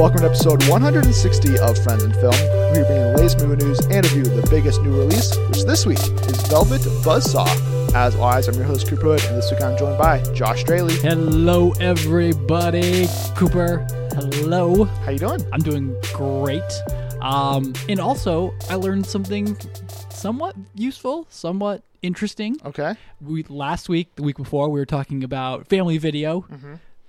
welcome to episode 160 of Friends in Film. We're bringing the latest movie news and a view of the biggest new release, which this week is Velvet Buzzsaw. As always, I'm your host, Cooper Hood, and this week I'm joined by Josh Straley. Hello, everybody. Cooper. Hello. How you doing? I'm doing great. Um, and also, I learned something somewhat useful, somewhat interesting. Okay. We last week, the week before, we were talking about family video.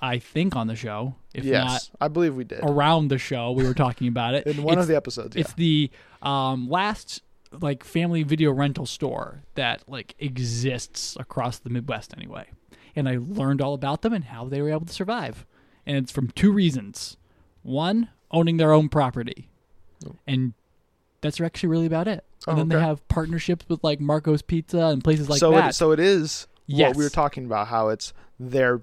I think on the show, if yes, I believe we did. around the show, we were talking about it. In one It's- of the episodes, yeah. It's the um, last like family video rental store that like exists across the Midwest anyway. And I learned all about them and how they were able to survive. And it's from two reasons. One, owning their own property. And that's actually really about it. And Oh, then they have partnerships with like Marco's Pizza and places like so that. It, so it is what we were talking about, how it's they're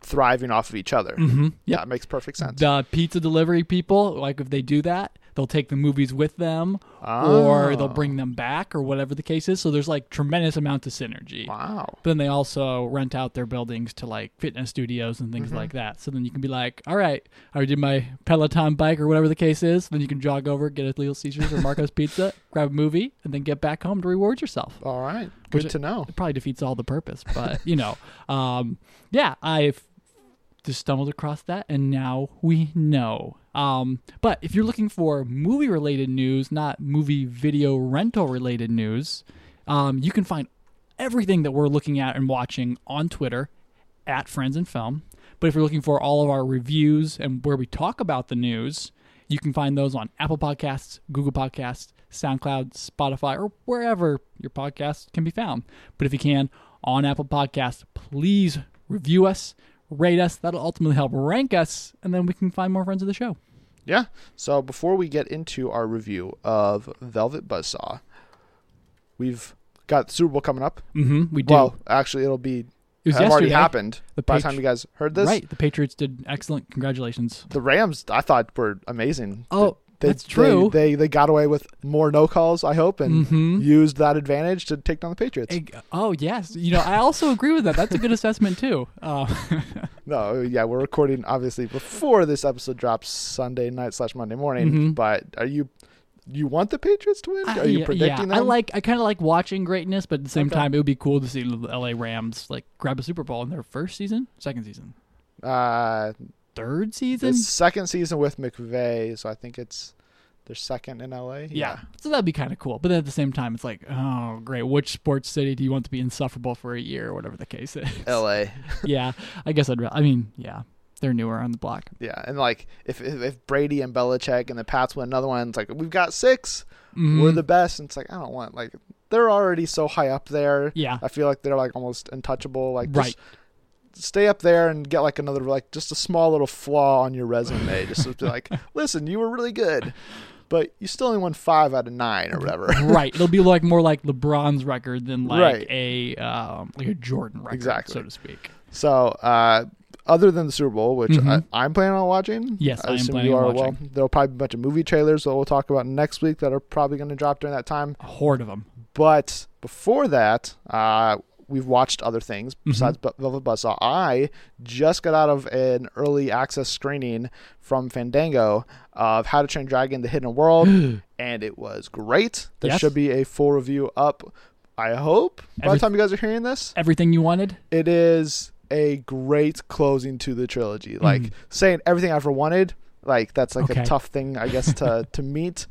thriving off of each other. Mhm. Yeah, Yep. it makes perfect sense. the pizza delivery people, like if they do that, they'll take the movies with them or Oh. they'll bring them back or whatever the case is. So there's like tremendous amounts of synergy. Wow. But then they also rent out their buildings to like fitness studios and Mm-hmm. things like that. So then you can be like, all right, I did my Peloton bike or whatever the case is. Then you can jog over, get a Little Caesars or Marco's Pizza, grab a movie, and then get back home to reward yourself. All right. Good Which- to know. It probably defeats all the purpose, but you know, um, yeah, I've just stumbled across that, and now we know. Um, but if you're looking for movie related news, not movie video rental related news, um, you can find everything that we're looking at and watching on Twitter at Friends and Film. But if you're looking for all of our reviews and where we talk about the news, you can find those on Apple Podcasts, Google Podcasts, SoundCloud, Spotify, or wherever your podcast can be found. But if you can, on Apple Podcasts, please review us, rate us. That'll ultimately help rank us, and then we can find more friends of the show. Yeah. So before we get into our review of Velvet Buzzsaw, we've got the Super Bowl coming up. Mm-hmm. We do. Well, actually, it'll be it was already happened The by the time you guys heard this. Right. The Patriots did excellent. Congratulations. The Rams, I thought, were amazing. Oh, They- that's true. They, they they got away with more no calls, I hope, and Mhm. used that advantage to take down the Patriots. Oh yes, you know I also agree with that. That's a good assessment too. Uh, No, yeah, we're recording obviously before this episode drops Sunday night slash Monday morning. Mhm. But are you you want the Patriots to win? Are you predicting yeah. them? I like. I kind of like watching greatness, but at the same Okay. time, it would be cool to see the LA Rams like grab a Super Bowl in their first season, second season, uh, third season? the second season with McVay, so I think it's their second in LA. Yeah. so that'd be kind of cool. But at the same time, it's like, oh, great. Which sports city do you want to be insufferable for a year, or whatever the case is? LA. yeah, I guess I'd. re- I mean, yeah, they're newer on the block. Yeah, and like if, if if Brady and Belichick and the Pats win another one, it's like we've got 6 Mhm. We're the best. And it's like I don't want like they're already so high up there. yeah, I feel like they're like almost untouchable. Like right. Stay up there and get like another like just a small little flaw on your resume. just to be like, listen, you were really good, but you still only won five out of nine or whatever. right. It'll be like more like LeBron's record than like Right. a um, like a Jordan record, Exactly. so to speak. So, uh, other than the Super Bowl, which Mhm. I, I'm planning on watching, Yes, I am assume planning you are. watching. Well, there'll probably be a bunch of movie trailers that we'll talk about next week that are probably going to drop during that time. A horde of them. But before that, uh, we've watched other things Mm-hmm. besides Bu- Velvet Buzzsaw. I just got out of an early access screening from Fandango of How to Train Dragon: The Hidden World, and it was great. There Yes. should be a full review up. I hope by Every- the time you guys are hearing this, Everything you wanted. it is a great closing to the trilogy. Like Mhm. saying everything I ever wanted. Like that's like Okay. a tough thing, I guess, to to meet,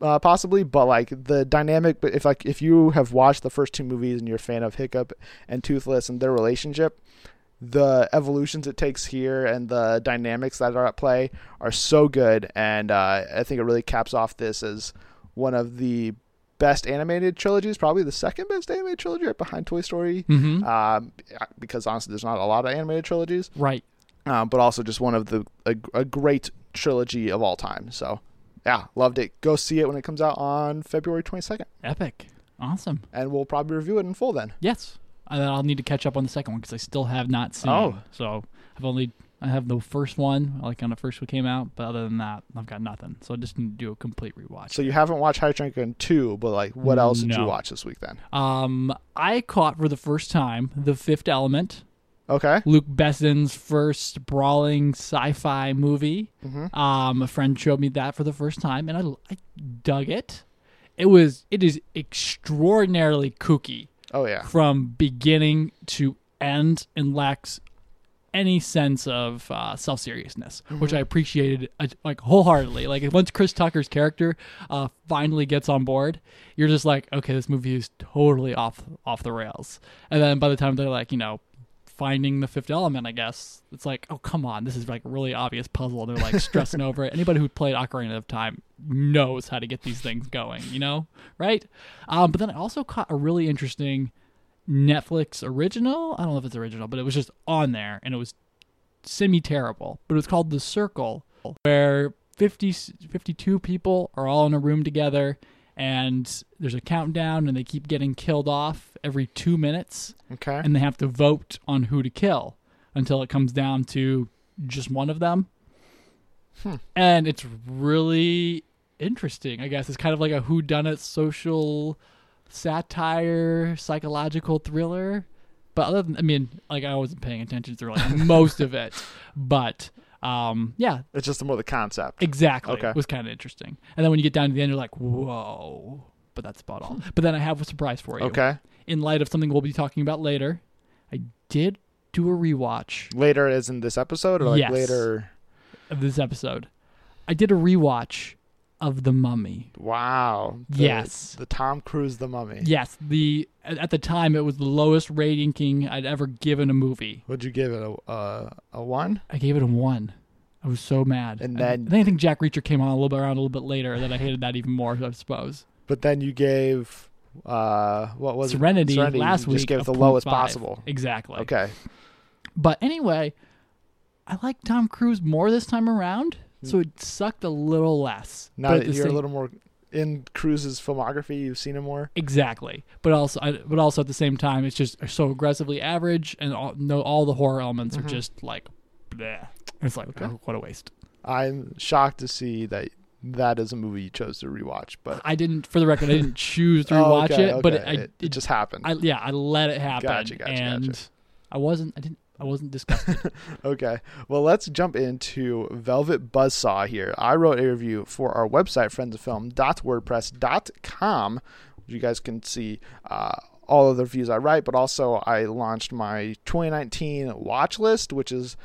uh, possibly. But like the dynamic. But if like if you have watched the first two movies and you're a fan of Hiccup and Toothless and their relationship, the evolutions it takes here and the dynamics that are at play are so good. And uh, I think it really caps off this as one of the best animated trilogies, probably the second best animated trilogy right behind Toy Story Mm-hmm. um, because honestly, there's not a lot of animated trilogies, right. um, but also just one of the a, a great trilogy of all time. So, yeah, loved it. Go see it when it comes out on February 22nd, Epic. Awesome. and we'll probably review it in full then. Yes. And then I'll need to catch up on the second one because I still have not seen. Oh. it. So I've only I have the first one, like on the first one came out, but other than that, I've got nothing. So I just need to do a complete rewatch. So you haven't watched High Dragon 2, but like, what else did you watch this week then? Um, I caught for the first time The Fifth Element, Okay. Luc Besson's first brawling sci-fi movie. Mhm. Um, a friend showed me that for the first time, and I, I dug it. It was it is extraordinarily kooky Oh yeah. from beginning to end, and lacks any sense of uh, self seriousness, which I appreciated uh, like wholeheartedly. Like once Chris Tucker's character uh, finally gets on board, you're just like, okay, this movie is totally off off the rails. And then by the time they're like, you know, finding the fifth element, I guess it's like, oh come on, this is like a really obvious puzzle. They're like stressing over it. Anybody who played Ocarina of Time knows how to get these things going, you know, right? Um, but then I also caught a really interesting Netflix original. I don't know if it's original, but it was just on there and it was semi terrible. But it was called The Circle, where 50, 52 people are all in a room together and there's a countdown and they keep getting killed off every two minutes Okay. and they have to vote on who to kill until it comes down to just one of them. Hmm. And it's really interesting. I guess it's kind of like a whodunit social satire, psychological thriller. But other than, I mean, like I wasn't paying attention through like most of it, but um, yeah, It's just more the concept. exactly. Okay. It was kind of interesting. And then when you get down to the end, you're like, whoa. But that's about all. But then I have a surprise for you Okay. in light of something we'll be talking about later, I did do a rewatch Later as in this episode, or like Yes. later. of this episode. I did a rewatch of The Mummy. Wow. The- Yes. The Tom Cruise The Mummy. Yes, the at the time it was the lowest rating I'd ever given a movie. Would you give it a uh, a one? I gave it a one. I was so mad. And I- then- I, think I think Jack Reacher came on a little bit around a little bit later that I hated that even more. I suppose But then you gave uh what was it? Serenity, Serenity last you week just gave it the lowest 0.5. possible. exactly. Okay. But anyway, I like Tom Cruise more this time around, so it sucked a little less. Now that you're a little more in Cruise's filmography, you've seen him more. Exactly, but also, I, but also at the same time, it's just so aggressively average, and all, no, all the horror elements Mhm. are just like, bleh. It's like, Okay. oh, what a waste. I'm shocked to see that that is a movie you chose to rewatch, but I didn't, for the record, I didn't choose to Oh, okay, it, but it, I, it, it just happened. I, yeah, I let it happen, Gotcha, gotcha, and gotcha. I wasn't, I didn't, I wasn't disgusted. Okay. Well, let's jump into Velvet Buzzsaw here. I wrote a review for our website, friendsofilm.wordpress.com. You guys can see uh, all of the reviews I write, but also I launched my 2019 watch list, which is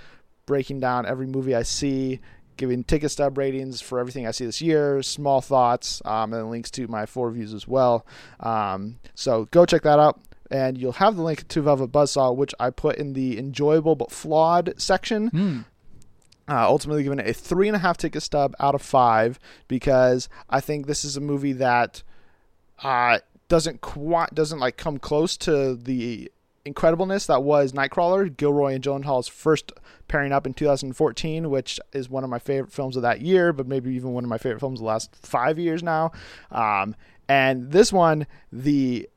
breaking down every movie I see, giving ticket stub ratings for everything I see this year, small thoughts, um, and links to my four reviews as well. Um, so go check that out. And you'll have the link to Velvet Buzzsaw, which I put in the enjoyable but flawed section Hmm. uh, ultimately giving it a three and a half ticket stub out of five because I think this is a movie that uh, doesn't quite doesn't like come close to the incredibleness that was Nightcrawler, Gilroy and Gyllenhaal's first pairing up in 2014, which is one of my favorite films of that year, but maybe even one of my favorite films of the last five years now. Um, and this one, the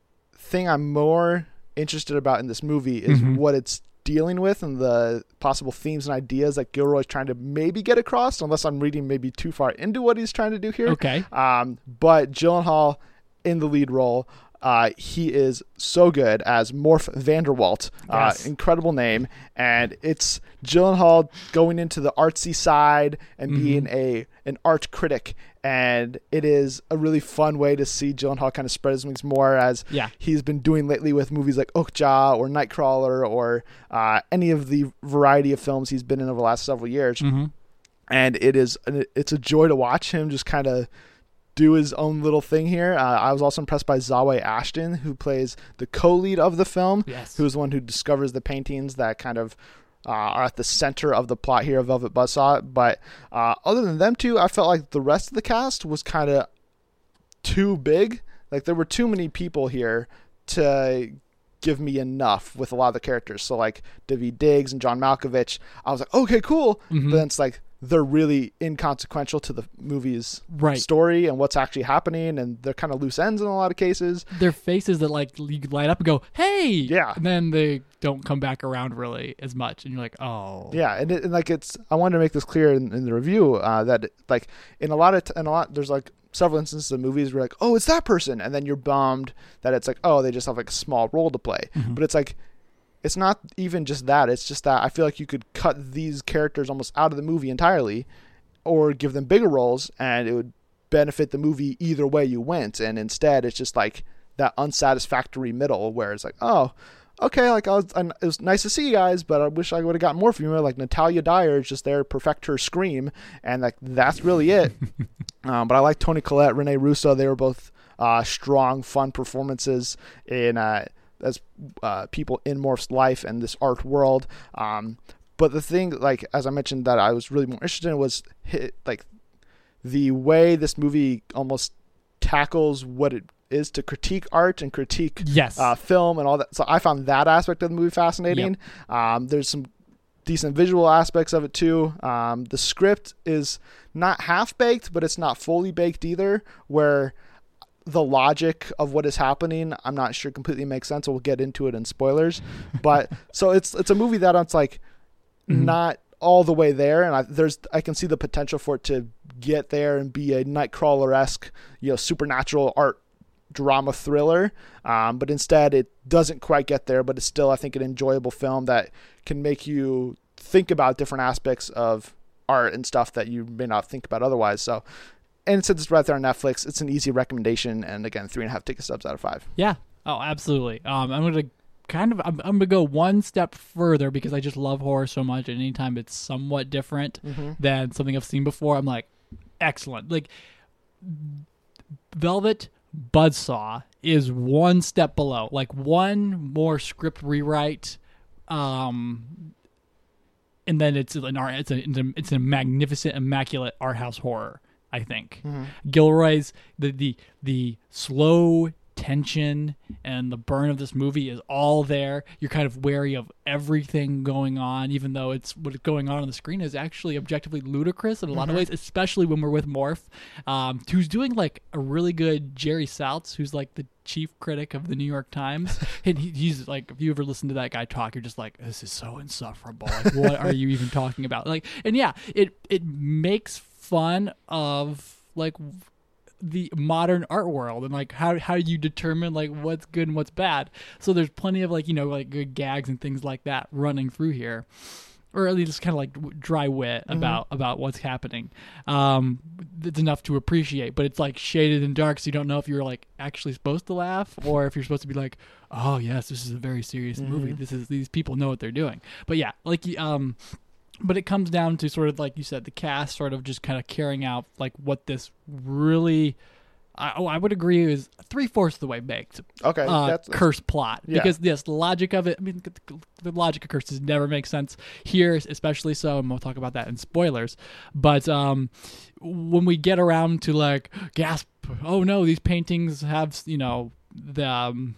thing I'm more interested about in this movie is Mhm. what it's dealing with and the possible themes and ideas that Gilroy's trying to maybe get across, unless I'm reading maybe too far into what he's trying to do here. Okay. Um, but Gyllenhaal in the lead role, uh, he is so good as Morf Vandewalt. Uh, Yes. Incredible name, and it's Gyllenhaal going into the artsy side and Mhm. being a an art critic, and it is a really fun way to see Gyllenhaal kind of spread his wings more as Yeah. he's been doing lately with movies like Okja or Nightcrawler or uh, any of the variety of films he's been in over the last several years hmm and it is it's a joy to watch him just kind of do his own little thing here. Uh, I was also impressed by Zawe Ashton, who plays the co-lead of the film, Yes. who is the one who discovers the paintings that kind of uh, are at the center of the plot here of Velvet Buzzsaw. But uh, other than them two, I felt like the rest of the cast was kind of too big. Like there were too many people here to give me enough with a lot of the characters. So like Daveed Diggs and John Malkovich, I was like, okay, cool. Mhm. But then it's like they're really inconsequential to the movie's Right. story and what's actually happening, and they're kind of loose ends in a lot of cases. Their faces that like you light up and go, "Hey!" Yeah. and then they don't come back around really as much, and you're like, "Oh." Yeah, and, it, and like it's I wanted to make this clear in, in the review uh, that like in a lot of t- in a lot there's like several instances of movies where like oh it's that person and then you're bummed that it's like oh they just have like a small role to play Mhm. but it's like it's not even just that. It's just that I feel like you could cut these characters almost out of the movie entirely, or give them bigger roles, and it would benefit the movie either way you went. And instead, it's just like that unsatisfactory middle where it's like, oh, okay, like I was, I, it was nice to see you guys, but I wish I would have gotten more from you. Like Natalia Dyer is just there perfect her scream, and like that's really it. um, but I like Toni Collette, Rene Russo. They were both uh, strong, fun performances in uh, as uh, people in Morf's life and this art world. Um, but the thing, like as I mentioned, that I was really more interested in was hit, like the way this movie almost tackles what it is to critique art and critique yes. uh, film and all that. So I found that aspect of the movie fascinating. Um, there's some decent visual aspects of it too. Um, the script is not half baked, but it's not fully baked either. Where the logic of what is happening, I'm not sure completely makes sense. We'll get into it in spoilers, but so it's it's a movie that it's like Mhm. not all the way there, and I, there's I can see the potential for it to get there and be a Nightcrawler esque, you know, supernatural art drama thriller. Um, but instead, it doesn't quite get there. But it's still, I think, an enjoyable film that can make you think about different aspects of art and stuff that you may not think about otherwise. So, and since it's right there on Netflix, it's an easy recommendation. And again, three and a half ticket subs out of five. Yeah. Oh, absolutely. Um, I'm gonna kind of I'm, I'm gonna go one step further because I just love horror so much, and anytime it's somewhat different than something I've seen before, I'm like, excellent. Like Velvet Buzzsaw is one step below, like one more script rewrite, um, and then it's an art. It's a it's a magnificent, immaculate art house horror. I think Gilroy's the the the slow tension and the burn of this movie is all there. You're kind of wary of everything going on, even though it's what's going on on the screen is actually objectively ludicrous in a lot of ways, especially when we're with Morf, um, who's doing like a really good Jerry Saltz, who's like the chief critic of the New York Times, and he, he's like, if you ever listen to that guy talk, you're just like, this is so insufferable. Like, what are you even talking about? Like, and yeah, it it makes fun of like the modern art world and like how how you determine like what's good and what's bad. So there's plenty of like you know like good gags and things like that running through here, or at least kind of like dry wit about about what's happening. Um, it's enough to appreciate, but it's like shaded and dark, so you don't know if you're like actually supposed to laugh or if you're supposed to be like, oh yes, this is a very serious movie. This is these people know what they're doing. But yeah, like um but it comes down to sort of like you said the cast sort of just kind of carrying out like what this really I, oh, I would agree is three fourths of the way baked. Okay, uh, that's, curse plot. Yeah. because yes the logic of it I mean the, the logic of curses never makes sense here especially so and we'll talk about that in spoilers. But um when we get around to like gasp oh no these paintings have you know the um,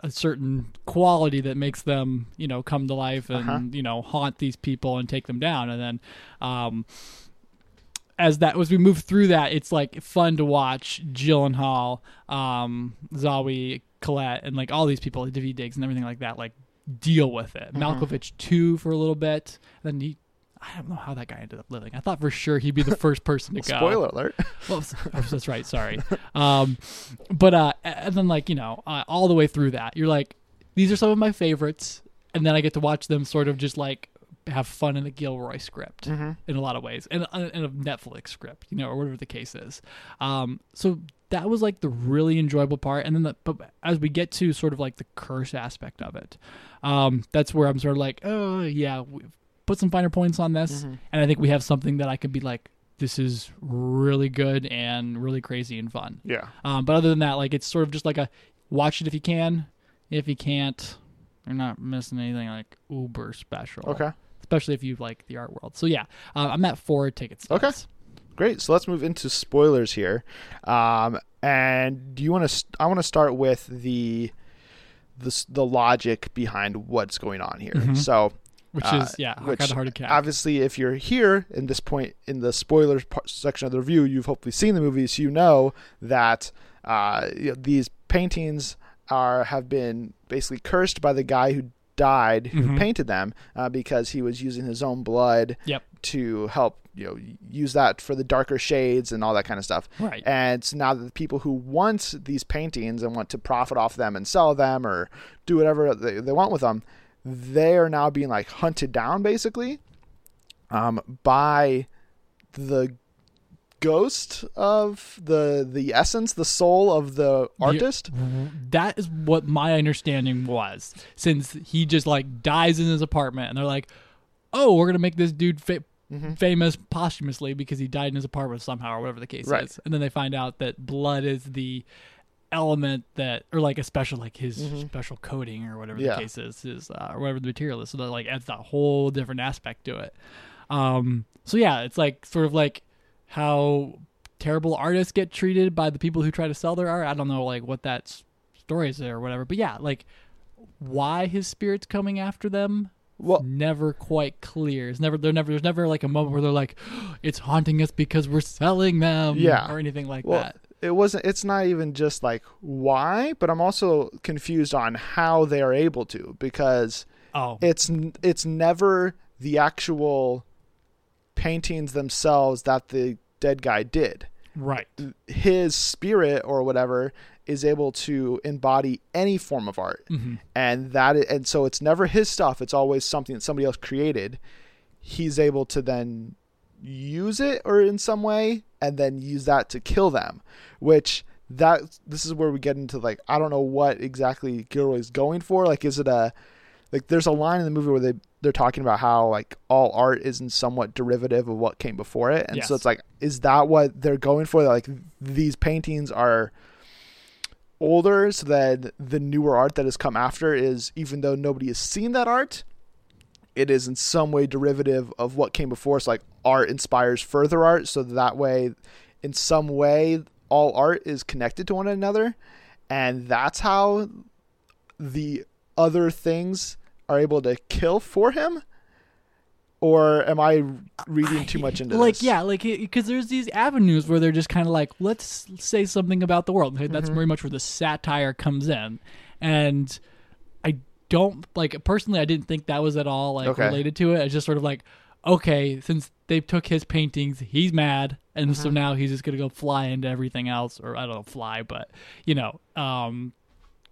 a certain quality that makes them, you know, come to life and Uh-huh. you know haunt these people and take them down. And then, um, as that as we move through that, it's like fun to watch Gyllenhaal, um, Zawe, Collette, and like all these people, Daveed Diggs and everything like that, like deal with it. Malkovich too for a little bit. Then he. I don't know how that guy ended up living. I thought for sure he'd be the first person to go. spoiler alert. Well, that's right. Sorry. Um, but uh, and then like you know, uh, all the way through that, you're like, these are some of my favorites, and then I get to watch them sort of just like have fun in a Gilroy script in a lot of ways, and in a Netflix script, you know, or whatever the case is. Um, so that was like the really enjoyable part, and then the, but as we get to sort of like the curse aspect of it, um, that's where I'm sort of like, oh yeah, put some finer points on this, and I think we have something that I could be like. This is really good and really crazy and fun. Yeah. Um, but other than that, like it's sort of just like a watch it if you can. If you can't, you're not missing anything like uber special. Okay. Especially if you like the art world. So yeah, uh, I'm at four tickets. Okay. Great. So let's move into spoilers here. Um, and do you want to? St- I want to start with the the the logic behind what's going on here. Mhm. So Which Uh, is yeah, which kind of hard to catch. obviously, if you're here in this point in the spoilers part, section of the review, you've hopefully seen the movie, so you know that uh, you know, these paintings are have been basically cursed by the guy who died who Mhm. painted them uh, because he was using his own blood Yep. to help you know use that for the darker shades and all that kind of stuff. Right. And so now that the people who want these paintings and want to profit off them and sell them or do whatever they, they want with them, they are now being like hunted down basically um, by the ghost of the the essence, the soul of the artist. That is what my understanding was. Since he just like dies in his apartment, and they're like, "Oh, we're gonna make this dude fa- Mm-hmm. famous posthumously because he died in his apartment somehow, or whatever the case Right. is." And then they find out that blood is the element that, or like a special, like his special coating, or whatever Mm-hmm. Yeah. the case is, is uh, or whatever the material is. So that like adds a whole different aspect to it. Um, so yeah, it's like sort of like how terrible artists get treated by the people who try to sell their art. I don't know like what that story is or whatever, but yeah, like why his spirit's coming after them. Well- never quite clear. It's never. They're never. There's never like a moment where they're like, "It's haunting us because we're selling them," Yeah. or anything like Well, that. It wasn't. It's not even just like why, but I'm also confused on how they are able to because Oh, it's it's never the actual paintings themselves that the dead guy did. right. His spirit or whatever is able to embody any form of art, hmm and that and so it's never his stuff. It's always something that somebody else created. He's able to then use it or in some way, and then use that to kill them. Which that this is where we get into like I don't know what exactly Gilroy's going for. Like, is it a like there's a line in the movie where they they're talking about how like all art isn't somewhat derivative of what came before it, and so it's like is that what they're going for? Like these paintings are older, so that the newer art that has come after is even though nobody has seen that art, it is in some way derivative of what came before. So like art inspires further art, so that way, in some way, all art is connected to one another, and that's how the other things are able to kill for him. Or am I reading too much into like this? Like, yeah like because there's these avenues where they're just kind of like let's say something about the world Mm-hmm. that's very much where the satire comes in and don't like personally i didn't think that was at all like Okay. related to it it's just sort of like okay since they took his paintings he's mad and so now he's just gonna go fly into everything else or i don't know fly but you know um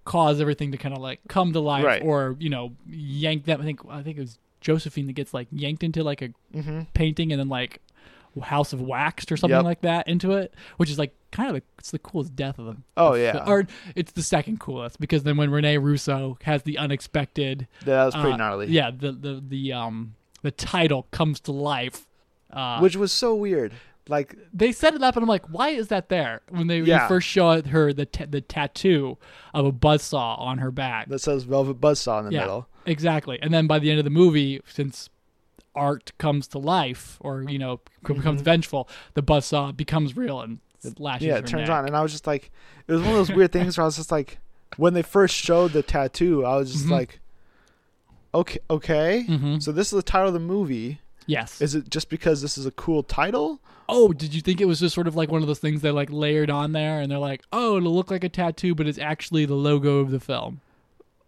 cause everything to kind of like come to life Right. or you know yank them i think i think it was josephine that gets like yanked into like a Mm-hmm. painting and then like House of Waxed or something Yep. like that into it, which is like kind of the, it's the coolest death of them. Oh yeah, Or it's the second coolest because then when Rene Russo has the unexpected, that was pretty uh, gnarly. yeah, the the the um the title comes to life. Uh, which was so weird. Like they set it up, and I'm like, why is that there? When they Yeah. first show her the ta- the tattoo of a buzzsaw on her back, that says Velvet Buzzsaw in the yeah, middle. exactly. And then by the end of the movie, since art comes to life, or you know, becomes vengeful, the buzzsaw becomes real and slashes. Mm-hmm. Yeah, it turns neck. on, and I was just like, it was one of those weird things where I was just like, when they first showed the tattoo, I was just Mhm. like, okay, okay. Mhm. So this is the title of the movie. Yes. Is it just because this is a cool title? oh, did you think it was just sort of like one of those things they like layered on there, and they're like, oh, it'll look like a tattoo, but it's actually the logo of the film.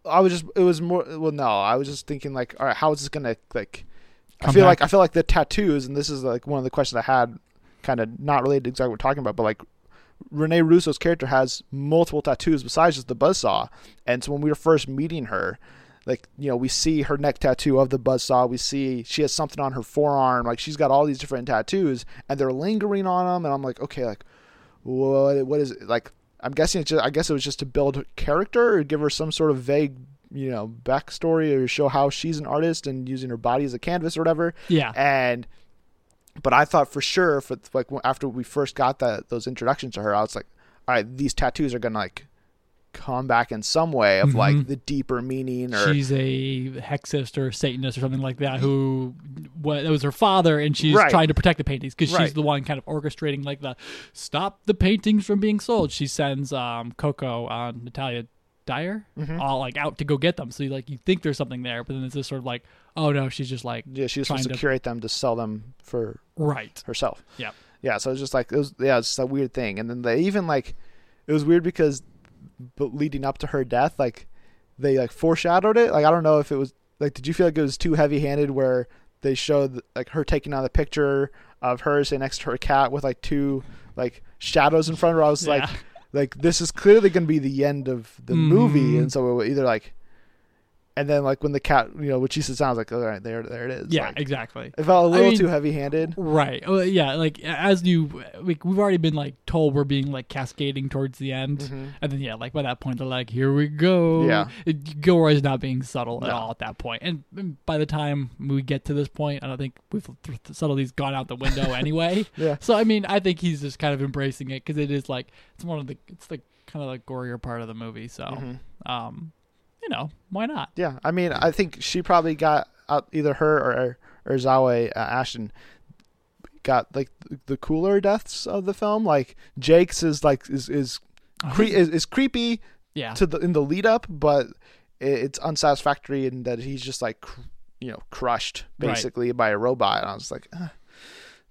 I was just, it was more. Well, no, I was just thinking like, all right, how is this gonna like? I feel back. like I feel like the tattoos, and this is like one of the questions I had, kind of not related to exactly what we're talking about, but like Rene Russo's character has multiple tattoos besides just the buzzsaw, and so when we were first meeting her, like you know we see her neck tattoo of the buzzsaw, we see she has something on her forearm, like she's got all these different tattoos, and they're lingering on them, and I'm like, okay, like what what is it? like? I'm guessing it's just, I guess it was just to build character or give her some sort of vague, you know, backstory or show how she's an artist and using her body as a canvas or whatever. Yeah. And but I thought for sure, for like after we first got that those introductions to her, I was like, all right, these tattoos are gonna like come back in some way of Mhm. like the deeper meaning or she's a hexist or satanist or something like that who what it was her father and she's Right. trying to protect the paintings because she's the one kind of orchestrating like the stop the paintings from being sold she sends um coco uh, natalia dyer Mhm. all like out to go get them so you like you think there's something there but then it's just sort of like oh no she's just like yeah, she was trying to to- curate them to sell them for right herself. Yeah, Yeah, so it's just like it was yeah, it's a weird thing. And then they even like it was weird because but leading up to her death, like they like foreshadowed it. Like I don't know if it was like did you feel like it was too heavy handed where they showed like her taking on the picture of her sitting next to her cat with like two like shadows in front of her. I was Yeah. like this is clearly going to be the end of the movie Mhm. and so we're either like and then like when the cat, you know, when she sits down, I was like, all right, there, there it is. Yeah, Like, exactly. it felt a little mean- too heavy-handed. Right. Oh, yeah. Like as you, like we've already been like told we're being like cascading towards the end, Mhm. and then yeah, like by that point they're like, here we go. Yeah. It, Gilroy's not being subtle at No. all at that point, and by the time we get to this point, I don't think we've th- subtlety's gone out the window anyway. Yeah. So I mean, I think he's just kind of embracing it because it is like it's one of the it's the kind of the gorier part of the movie. So, Mhm. um, you know, why not? Yeah, I mean, I think she probably got either her or or Zawe uh, Ashton got like the cooler deaths of the film. Like Jake's is like is is cre- is, is creepy Yeah. to the in the lead up, but it's unsatisfactory in that he's just like cr- you know crushed Right. basically by a robot. And I was like, uh,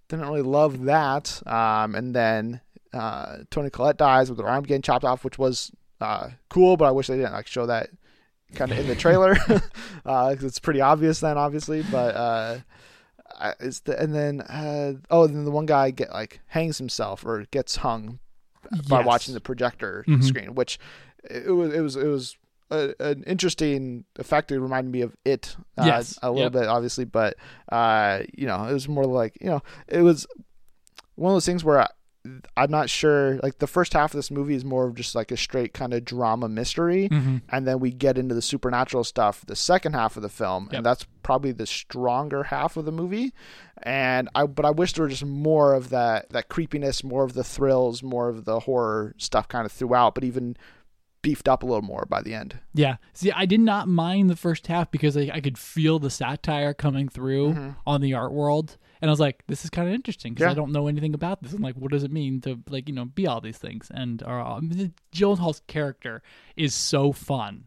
didn't really love that. Um, and then uh, Toni Collette dies with her arm getting chopped off, which was uh, cool, but I wish they didn't like show that kind of in the trailer. uh, it's pretty obvious then, obviously, but. Uh, it's the, and then uh, oh then the one guy get like hangs himself or gets hung by Yes. watching the projector Mhm. screen, which it was it was it was a, an interesting effect. It reminded me of it, uh, Yes. a little Yep. bit, obviously, but uh, you know, it was more like you know, it was one of those things where I, I'm not sure. Like the first half of this movie is more of just like a straight kind of drama mystery, Mhm. and then we get into the supernatural stuff the second half of the film Yep. and that's probably the stronger half of the movie and i but i wish there were just more of that that creepiness more of the thrills more of the horror stuff kind of throughout but even beefed up a little more by the end Yeah. See, I did not mind the first half because I, I could feel the satire coming through Mhm. on the art world. And I was like, this is kind of interesting because Yeah. I don't know anything about this. And like, what does it mean to, like, you know, be all these things? And uh, Gyllenhaal's character is so fun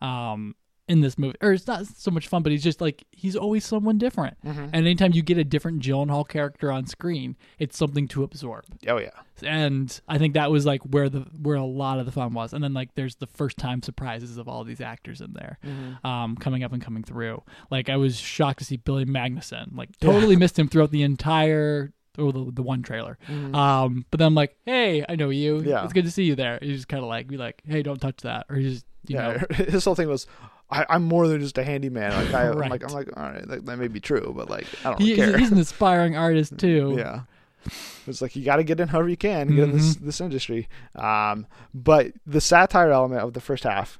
um, in this movie. Or it's not so much fun, but he's just like, he's always someone different. And anytime you get a different Gyllenhaal character on screen, it's something to absorb oh yeah and I think that was like where the where a lot of the fun was. And then like there's the first time surprises of all these actors in there, um, coming up and coming through. Like I was shocked to see Billy Magnussen. Like totally missed him throughout the entire or the, the one trailer. Um, but then I'm like, hey, I know you. Yeah. it's good to see you there. He's just kind of like be like, hey, don't touch that, or he's just you yeah know. his whole thing was I, i'm more than just a handyman like I, i'm Right. like i'm like all right that, that may be true but like i don't He, care he's an aspiring artist too. Yeah. It's like you got to get in however you can get in this Mm-hmm. this industry. Um, but the satire element of the first half,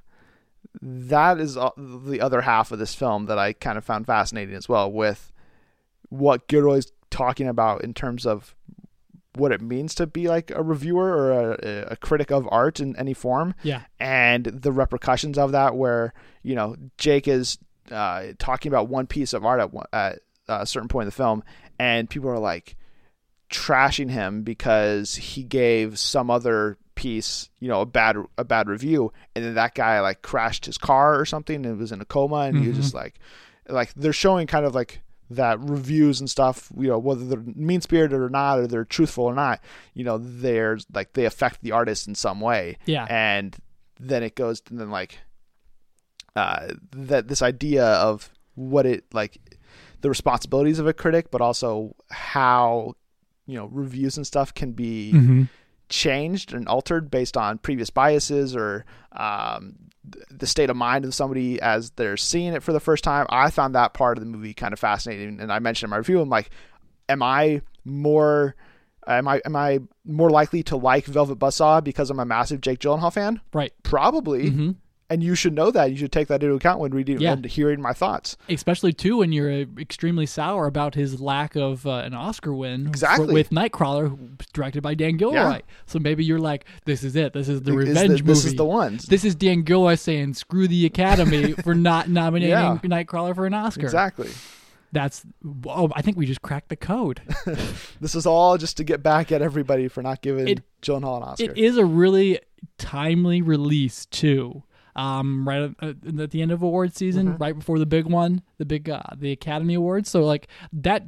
that is the other half of this film that I kind of found fascinating as well. With what Gilroy's talking about in terms of what it means to be like a reviewer or a, a critic of art in any form. Yeah, and the repercussions of that where you know jake is uh, talking about one piece of art at, one- at a certain point in the film and people are like trashing him because he gave some other piece you know a bad a bad review. And then that guy like crashed his car or something and was in a coma. And he was Mhm. just like like they're showing kind of like that reviews and stuff you know whether they're mean spirited or not or they're truthful or not you know there's like they affect the artist in some way. Yeah, and then it goes and then like uh that this idea of what it like the responsibilities of a critic but also how you know reviews and stuff can be hmm changed and altered based on previous biases or um the state of mind of somebody as they're seeing it for the first time i found that part of the movie kind of fascinating and i mentioned in my review i'm like am i more am i am i more likely to like velvet buzzsaw because i'm a massive jake gyllenhaal fan right. Probably. hmm And you should know that. You should take that into account when reading Yeah. and hearing my thoughts. especially too when you're uh, extremely sour about his lack of uh, an Oscar win Exactly. for- with Nightcrawler, directed by Dan Gilroy. Yeah. So maybe you're like, this is it. This is the Is revenge the- movie. This is the one. This is Dan Gilroy saying, "Screw the Academy for not nominating Yeah. Nightcrawler for an Oscar." Exactly. That's oh, I think we just cracked the code. This is all just to get back at everybody for not giving It- Gyllenhaal an Oscar. It is a really timely release too. Um, right at, at the end of award season, Mm-hmm. right before the big one, the big uh, the Academy Awards. So like that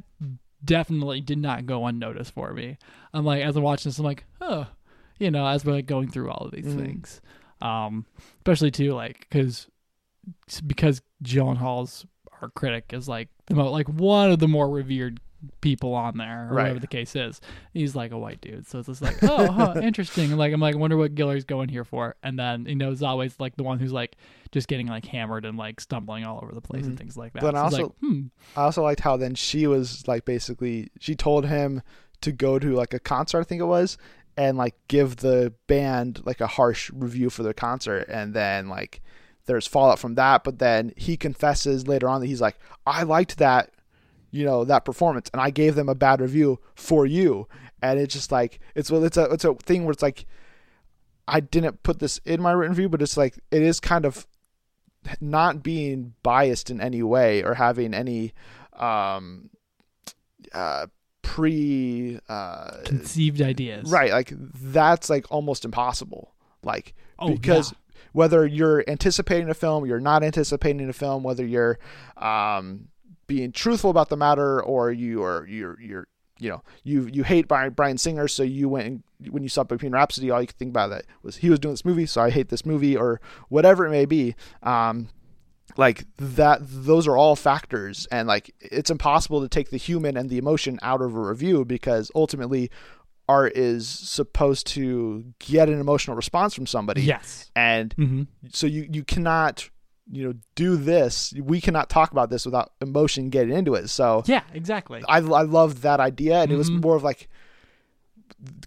definitely did not go unnoticed for me. I'm like as I'm watching this, I'm like, oh, you know, as we're like going through all of these Mhm. things, um, especially too like because because Gyllenhaal's art critic is like the mo- like one of the more revered people on there or Right. whatever the case is. He's like a white dude, so it's just like, oh, huh, interesting. And like I'm like, I wonder what Giller's going here for. And then you know, always like the one who's like just getting like hammered and like stumbling all over the place and things like that. But So it's also- like, hmm, I also liked how then she was like basically she told him to go to like a concert, I think it was, and like give the band like a harsh review for their concert, and then like there's fallout from that. But then he confesses later on that he's like, I liked that, you know, that performance, and I gave them a bad review for you, and it's just like it's well, it's a it's a thing where it's like. I didn't put this in my written review, but it's like it is kind of not being biased in any way or having any um uh pre uh conceived ideas. right like that's like almost impossible like Oh, because yeah. whether you're anticipating a film you're not anticipating a film whether you're um being truthful about the matter or you are you're you're you know you you hate Bryan, Singer so you went and when you saw Bohemian Rhapsody all you could think about that was he was doing this movie so I hate this movie or whatever it may be. Um like that those are all factors and like it's impossible to take the human and the emotion out of a review because ultimately art is supposed to get an emotional response from somebody. Yes. and hmm so you you cannot you know do this we cannot talk about this without emotion getting into it so Yeah, exactly. i i loved that idea and it was Mhm. more of like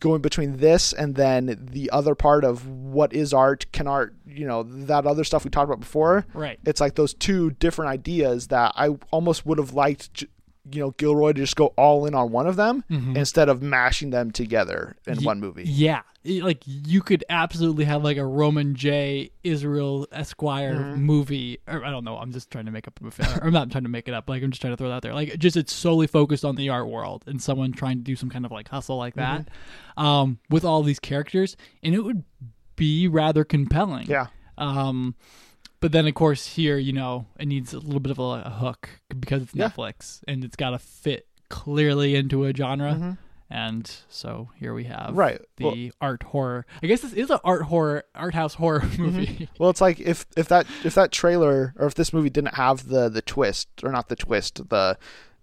going between this and then the other part of what is art can art you know that other stuff we talked about before Right. it's like those two different ideas that i almost would have liked you know gilroy to just go all in on one of them Mhm. instead of mashing them together in Ye- one movie Yeah, like you could absolutely have like a Roman J. Israel Esquire Mm-hmm. movie, or I don't know. I'm just trying to make up a movie. or I'm not trying to make it up. Like I'm just trying to throw it out there. Like just it's solely focused on the art world and someone trying to do some kind of like hustle like that, Mm-hmm. um, with all these characters, and it would be rather compelling. yeah Um, but then of course here, you know, it needs a little bit of a, a hook because it's Yeah. Netflix and it's got to fit clearly into a genre. Mhm. And so here we have Right. the Well- art horror. I guess this is an art horror, art house horror Mm-hmm. movie. Well, it's like if if that if that trailer or if this movie didn't have the the twist or not the twist the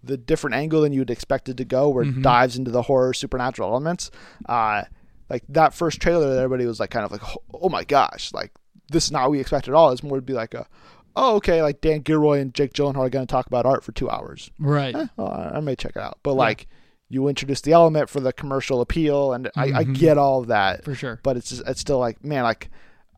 the different angle than you'd expected to go, where it dives into the horror supernatural elements, uh, like that first trailer, that everybody was like kind of like, oh my gosh, like this is not what we expect at all. It's more to be like a, oh okay, like Dan Gilroy and Jake Gyllenhaal are going to talk about art for two hours. Right. Eh, well, I may check it out, but like you introduce the element for the commercial appeal, and I, I Mhm. get all of that For sure. but it's just, it's still like man like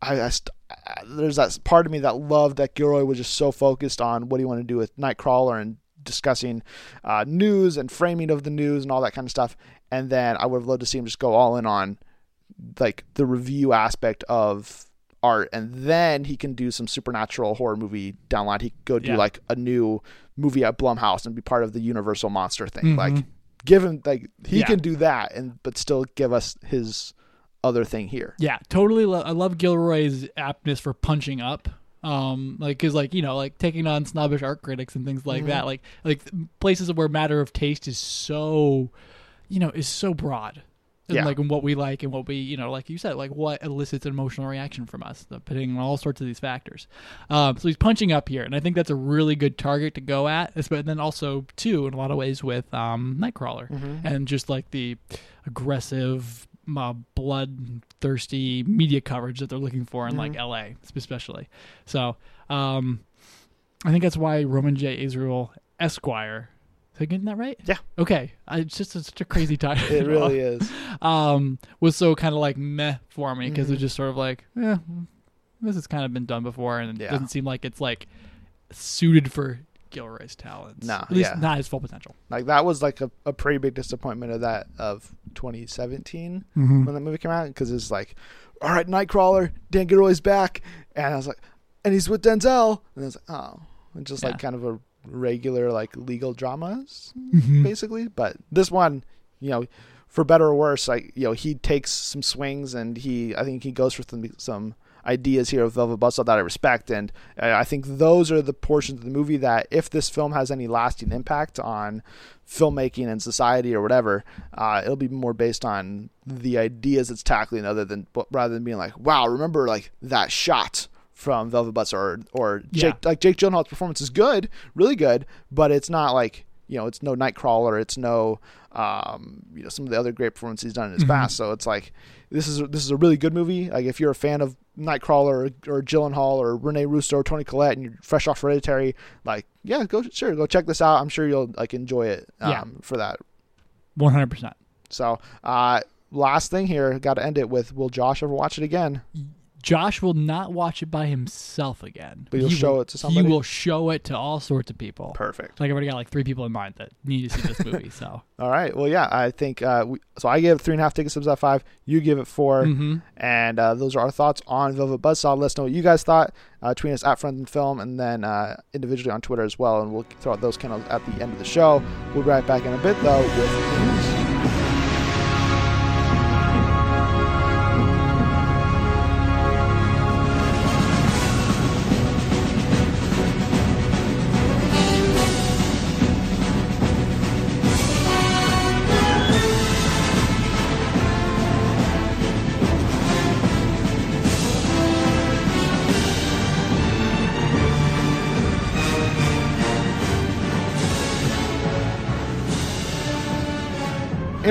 I, I st- I- there's that part of me that loved that Gilroy was just so focused on what do you want to do with Nightcrawler and discussing uh, news and framing of the news and all that kind of stuff and then I would have loved to see him just go all in on like the review aspect of art and then he can do some supernatural horror movie down the line he could go do Yeah. like a new movie at Blumhouse and be part of the Universal monster thing Mhm. like give him like he Yeah. can do that and but still give us his other thing here Yeah, totally. Lo- I love Gilroy's aptness for punching up. Um, like, cause like you know, like taking on snobbish art critics and things like Mm-hmm. that. Like, like places where matter of taste is so, you know, is so broad. And Yeah. like in what we like and what we, you know, like you said, like what elicits an emotional reaction from us, depending on all sorts of these factors. Um, so he's punching up here, and I think that's a really good target to go at. But then also too, in a lot of ways, with um, Nightcrawler Mm-hmm. and just like the aggressive, uh, bloodthirsty media coverage that they're looking for in like LA, especially. So um, I think that's why Roman J. Israel Esquire. Am I getting that right? Yeah. Okay. I, it's just such a crazy title. It really is. um, was so kind of like meh for me because Mhm. it's just sort of like, yeah, this has kind of been done before, and it Yeah. doesn't seem like it's like suited for Gilroy's talents. No, at least yeah. not his full potential. Like that was like a, a pretty big disappointment of that of 2017 Mm-hmm. when that movie came out because it's like, all right, Nightcrawler, Dan Gilroy's back, and I was like, and he's with Denzel, and it's like, oh, and just Yeah. like kind of a regular like legal dramas Mhm. basically. But this one, you know, for better or worse, like you know, he takes some swings and he, I think he goes for some some ideas here of Velvet Buzzsaw that I respect, and I think those are the portions of the movie that, if this film has any lasting impact on filmmaking and society or whatever, uh, it'll be more based on the ideas it's tackling, other than rather than being like, wow, remember like that shot. From Velvet Buzzsaw or or Jake Yeah. like Jake Gyllenhaal's performance is good, really good, but it's not like you know, it's no Nightcrawler, it's no, um, you know, some of the other great performances he's done in his Mhm. past. So it's like this is this is a really good movie. Like if you're a fan of Nightcrawler or, or Gyllenhaal or Rene Russo or Toni Collette and you're fresh off Hereditary, like yeah, go sure go check this out. I'm sure you'll like enjoy it um, Yeah. for that. One hundred percent. So uh, last thing here, got to end it with: Will Josh ever watch it again? Josh will not watch it by himself again. But he'll He show will- it to somebody? He will show it to all sorts of people. Perfect. Like I've already got like three people in mind that need to see this movie. So All right. Well, yeah, I think uh, we, so. I give three and a half ticket subs out of five. You give it 4 hmm and uh, those are our thoughts on Velvet Buzzsaw. Let us know what you guys thought. Uh, tweet us at Friends and Film, and then uh, individually on Twitter as well. And we'll throw out those channels at the end of the show. We'll be right back in a bit though with news.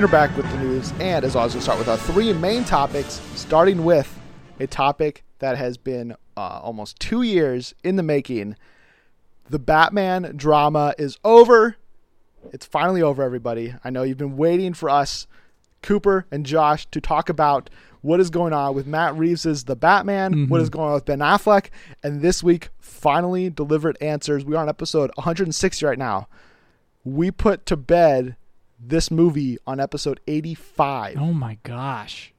Enter back with the news, and as always, we'll start with our three main topics, starting with a topic that has been uh, almost two years in the making. The Batman drama is over. It's finally over, everybody. I know you've been waiting for us, Cooper and Josh, to talk about what is going on with Matt Reeves' The Batman, what is going on with Ben Affleck, and this week finally delivered answers. We are on episode 160 right now. We put to bed this movie on episode 85. Oh my gosh.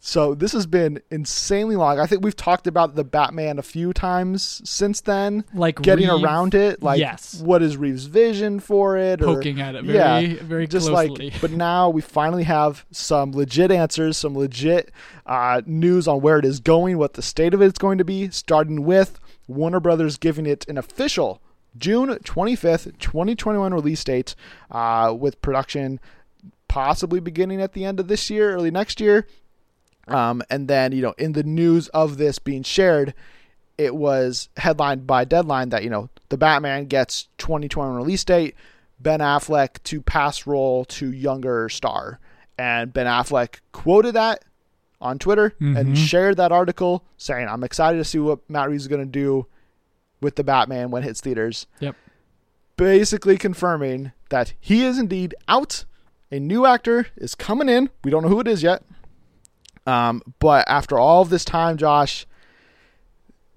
So this has been insanely long. I think we've talked about the Batman a few times since then. Like getting Reeve around it, like yes. what is Reeves' vision for it, or Poking at it very, yeah, very just closely. like. But now we finally have some legit answers, some legit uh, news on where it is going, what the state of it is going to be. Starting with Warner Brothers giving it an official June 25th, 2021 release date, uh, with production possibly beginning at the end of this year, early next year. Um, and then, you know, in the news of this being shared, it was headlined by Deadline that, you know, the Batman gets 2021 release date, Ben Affleck to pass role to younger star. And Ben Affleck quoted that on Twitter Mhm. and shared that article saying, I'm excited to see what Matt Reeves is going to do with the Batman when it hits theaters. Yep. Basically confirming that he is indeed out. A new actor is coming in. We don't know who it is yet. Um, but after all of this time, Josh,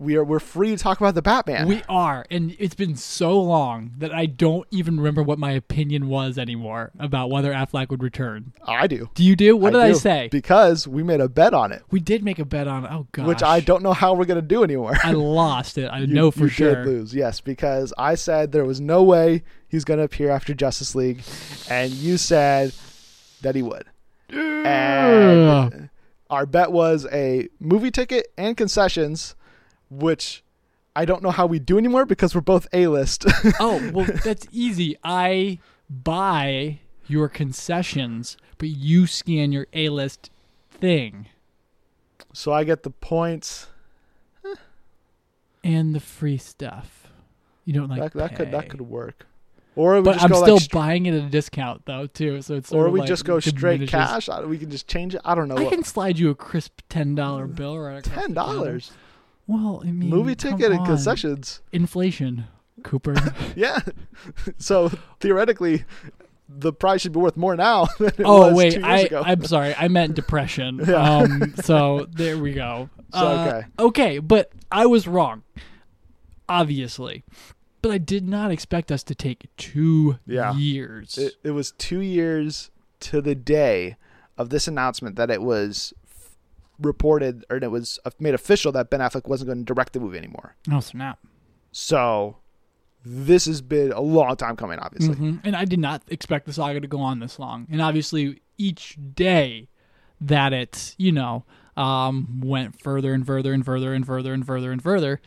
we are we're free to talk about the Batman. We are, and it's been so long that I don't even remember what my opinion was anymore about whether Affleck would return. I do. Do you do? What did I say? Because we made a bet on it, we did make a bet on. Oh gosh, which I don't know how we're gonna do anymore. I lost it. I You- know for you sure. did lose, yes, because I said there was no way he's going to appear after Justice League, and you said that he would. And our bet was a movie ticket and concessions, which I don't know how we do anymore because we're both A list. oh well, that's easy. I buy your concessions, but you scan your A list thing so I get the points. and the free stuff. You don't like that that could that could work. Or we But just I'm go still like, buying it at a discount though too. So it's or we like just go straight cash. We can just change it. I don't know. I what- can slide you a crisp ten dollar bill right Ten dollars Well, I mean, movie ticket and on. concessions. Inflation, Cooper. Yeah. so theoretically, the price should be worth more now than it oh was wait, I ago. I'm sorry, I meant depression. Yeah. Um, so there we go. So, Uh, okay. okay, but I was wrong, obviously. But I did not expect us to take two Yeah. years. it, it was two years to the day of this announcement that it was reported or it was made official that Ben Affleck wasn't going to direct the movie anymore. oh snap! So this has been a long time coming, obviously. Mhm. And I did not expect the saga to go on this long. And obviously, each day that it, you know, um, went further and further and further and further and further and further,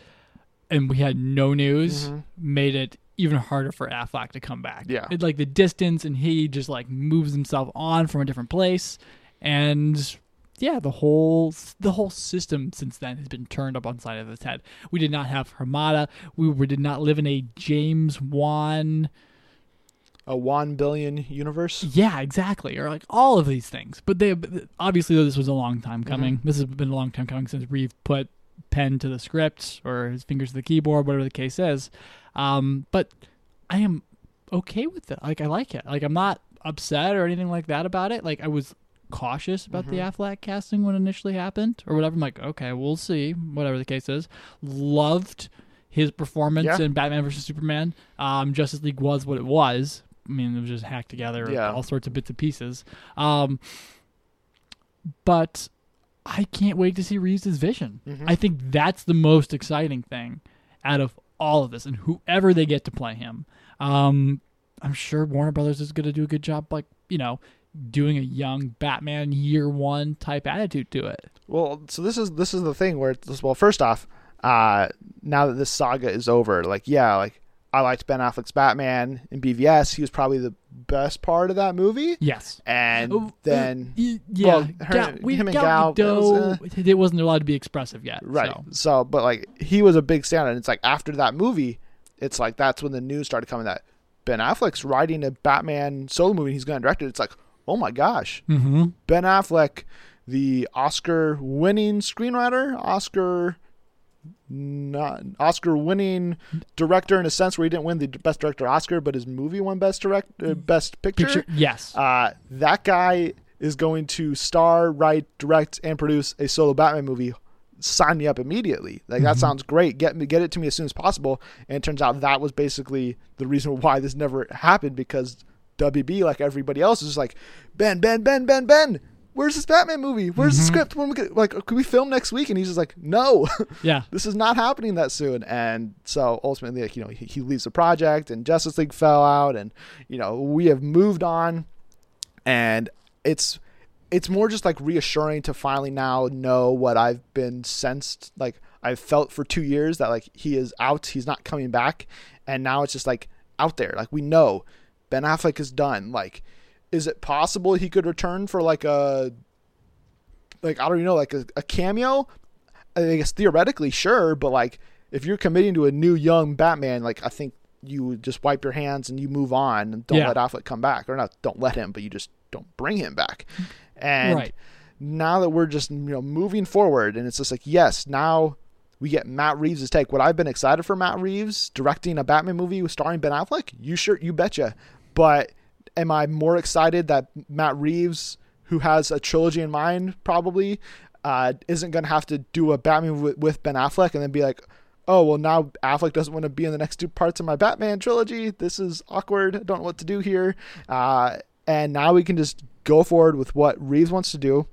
and we had no news, Mhm. made it even harder for Affleck to come back. Yeah. it like the distance, and he just like moves himself on from a different place, and yeah, the whole the whole system since then has been turned up on side of its head. We did not have Hamada. We were, did not live in a James Wan a one billion universe. Yeah, exactly. Or like all of these things. But they obviously though this was a long time Mm-hmm. coming. This has been a long time coming since Reeve put pen to the script or his fingers to the keyboard, whatever the case is. Um, but I am okay with it. Like I like it. Like I'm not upset or anything like that about it. Like I was cautious about the Mm-hmm. Affleck casting when it initially happened or whatever. I'm like, okay, we'll see. Whatever the case is. Loved his performance Yeah. in Batman versus Superman. Um, Justice League was what it was. I mean, it was just hacked together, Yeah. all sorts of bits and pieces. Um, but I can't wait to see Reeves' vision. Mhm. I think that's the most exciting thing out of all of this, and whoever they get to play him. Um, I'm sure Warner Brothers is going to do a good job, like you know, doing a young Batman year one type attitude to it. Well, so this is this is the thing where it's, well, first off, uh, now that this saga is over, like yeah, like I liked Ben Affleck's Batman in BVS. He was probably the best part of that movie, Yes. and Oh, uh, then y- yeah, well, her- Gal- we, him and Gal Gal, it was, it wasn't allowed to be expressive yet. right. so. So. but like he was a big standout. And it's like after that movie, it's like that's when the news started coming that Ben Affleck's writing a Batman solo movie. and He's going to direct it. It's like oh my gosh, Mm-hmm. Ben Affleck, the Oscar-winning screenwriter, Oscar, not Oscar-winning director in a sense where he didn't win the best director Oscar, but his movie won best direct, uh, best picture. Picture, yes. Uh, that guy is going to star, write, direct, and produce a solo Batman movie. Sign me up immediately. Like that sounds great. Get me, get it to me as soon as possible. And it turns out that was basically the reason why this never happened because WB, like everybody else, is just like, Ben, Ben, Ben, Ben, Ben. Where's this Batman movie? Where's the mm-hmm. script? When we get, like, can we film next week? And he's just like, No, yeah. this is not happening that soon. And so ultimately, like, you know, he, he leaves the project and Justice League fell out and, you know, we have moved on and it's, it's more just like reassuring to finally now know what I've been sensed. Like I've felt for two years that like he is out, he's not coming back. And now it's just like out there. Like we know Ben Affleck is done. Like, is it possible he could return for like a, like, I don't even know, like a, a cameo? I guess theoretically, sure, but like if you're committing to a new young Batman, like I think you just wipe your hands and you move on and don't Yeah. let Affleck come back, or not don't let him, but you just don't bring him back. And Right. now that we're just you know moving forward, and it's just like yes, now we get Matt Reeves' take. What I've been excited for Matt Reeves directing a Batman movie starring Ben Affleck, you sure you betcha. But am I more excited that Matt Reeves, who has a trilogy in mind, probably uh, isn't going to have to do a Batman with, with Ben Affleck and then be like, oh well, now Affleck doesn't want to be in the next two parts of my Batman trilogy. This is awkward. I don't know what to do here. Uh, and now we can just go forward with what Reeves wants to do.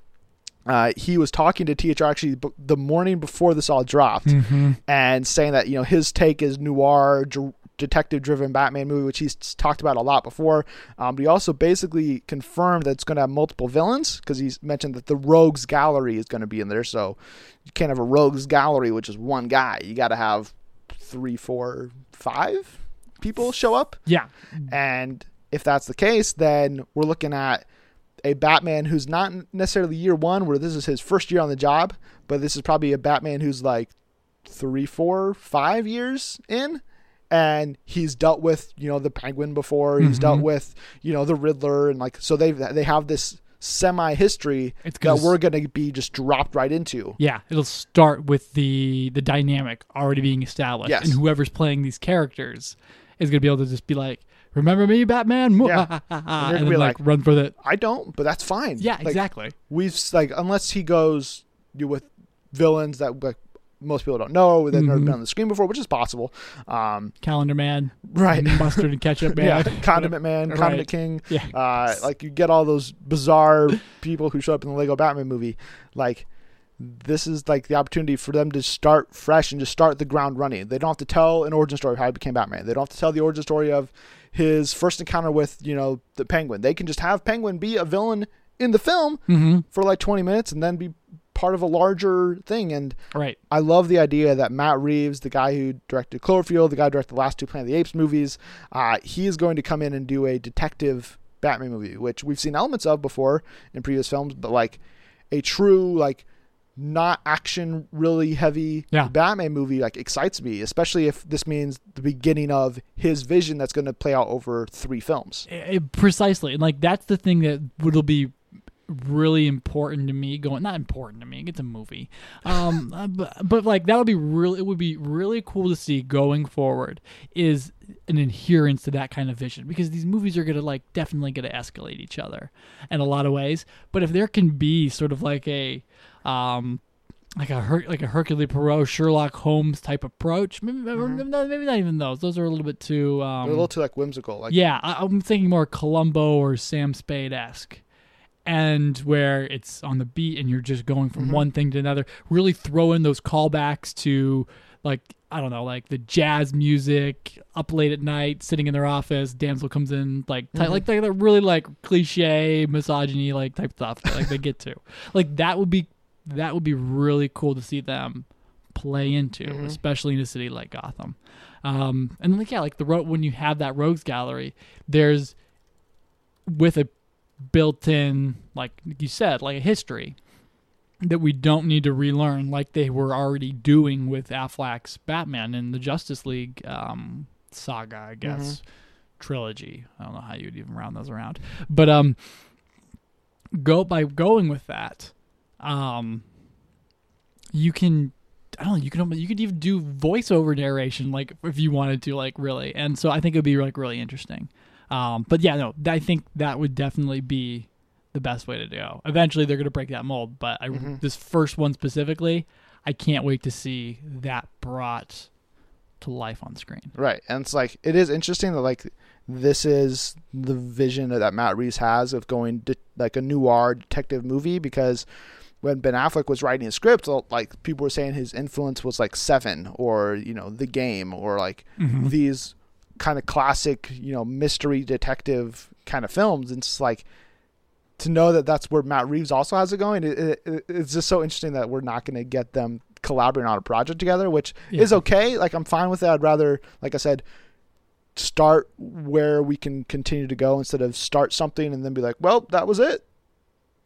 Uh, he was talking to THR actually b- the morning before this all dropped Mm-hmm. and saying that you know his take is noir dr- detective driven batman movie which he's talked about a lot before um, but he also basically confirmed that it's going to have multiple villains because he's mentioned that the rogues gallery is going to be in there so you can't have a rogues gallery which is one guy you got to have three four five people show up Yeah. and if that's the case, then we're looking at a Batman who's not necessarily year one, where this is his first year on the job, but this is probably a Batman who's like three, four, five years in. And he's dealt with, you know, the Penguin before. He's dealt Mhm. with, you know, the Riddler, and like so they they have this semi history that we're going to be just dropped right into. Yeah, it'll start with the the dynamic already being established, Yes. and whoever's playing these characters is gonna be able to just be like, "Remember me, Batman?" Yeah. and, gonna then be like, like- run for the I don't, but that's fine. yeah, Like, exactly. we've like unless he goes you with villains that like most people don't know they've never Mhm. been on the screen before which is possible um Calendar Man, right mustard and ketchup man. yeah condiment man Right. condiment king Yeah. uh like you get all those bizarre people who show up in the lego batman movie like this is like the opportunity for them to start fresh and just start the ground running they don't have to tell an origin story of how he became batman they don't have to tell the origin story of his first encounter with you know the penguin they can just have penguin be a villain in the film Mm-hmm. for like 20 minutes and then be part of a larger thing. And Right. I love the idea that Matt Reeves, the guy who directed Cloverfield, the guy who directed the last two Planet of the Apes movies, uh, he is going to come in and do a detective Batman movie, which we've seen elements of before in previous films, but like a true like not action really heavy Yeah. Batman movie like excites me, especially if this means the beginning of his vision that's going to play out over three films. I- I- precisely and like that's the thing that will be really important to me going not important to me it's a movie um uh, but, but like that would be really it would be really cool to see going forward is an adherence to that kind of vision because these movies are gonna like definitely gonna escalate each other in a lot of ways but if there can be sort of like a um like a Her- like a Hercule Poirot Sherlock Holmes type approach maybe, maybe, not, maybe not even those those are a little bit too um a little too like whimsical. Like yeah, I, I'm thinking more Columbo or Sam Spade esque, and where it's on the beat and you're just going from one thing to another. Really throw in those callbacks to like I don't know, like the jazz music up late at night, sitting in their office. Damsel comes in, like ty- like like that really like cliche misogyny like type stuff. that, Like they get to, like that would be that would be really cool to see them play into, especially in a city like Gotham. Um, and like yeah, like the ro- when you have that rogues gallery, there's with a built-in like you said, like a history that we don't need to relearn, like they were already doing with Affleck's Batman in the Justice League um, saga, I guess trilogy. I don't know how you'd even round those around, but um, go by going with that, um, you can I don't know. You can you could even do voiceover narration, like if you wanted to, like really. And so I think it would be like really interesting. Um, but yeah, no, I think that would definitely be the best way to go. Eventually, they're going to break that mold. But I, this first one specifically, I can't wait to see that brought to life on screen. Right. And it's like it is interesting that like this is the vision that Matt Reeves has of going de- like a noir detective movie because when Ben Affleck was writing his script, like people were saying his influence was like Seven or you know The Game or like mm-hmm. these kind of classic you know mystery detective kind of films. And it's like to know that that's where Matt Reeves also has it going. It, it, it's just so interesting that we're not going to get them collaborating on a project together, which is okay. Like I'm fine with that. I'd rather, like I said, start where we can continue to go instead of start something and then be like, well, that was it.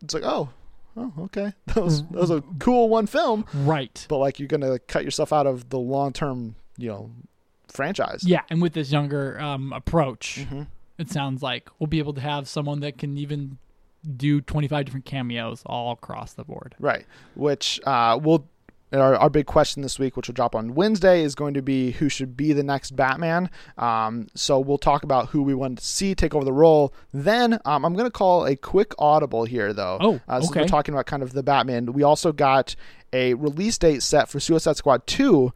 It's like, oh, oh, okay, that was that was a cool one film, Right. but like you're gonna cut yourself out of the long term, you know, franchise. Yeah, and with this younger um, approach, Mm-hmm. it sounds like we'll be able to have someone that can even do 25 different cameos all across the board. Right. Which uh, will our, our big question this week, which will drop on Wednesday, is going to be who should be the next Batman. Um, so we'll talk about who we want to see take over the role. Then um, I'm going to call a quick audible here, though. Oh, uh, okay. we're talking about kind of the Batman. We also got a release date set for Suicide Squad 2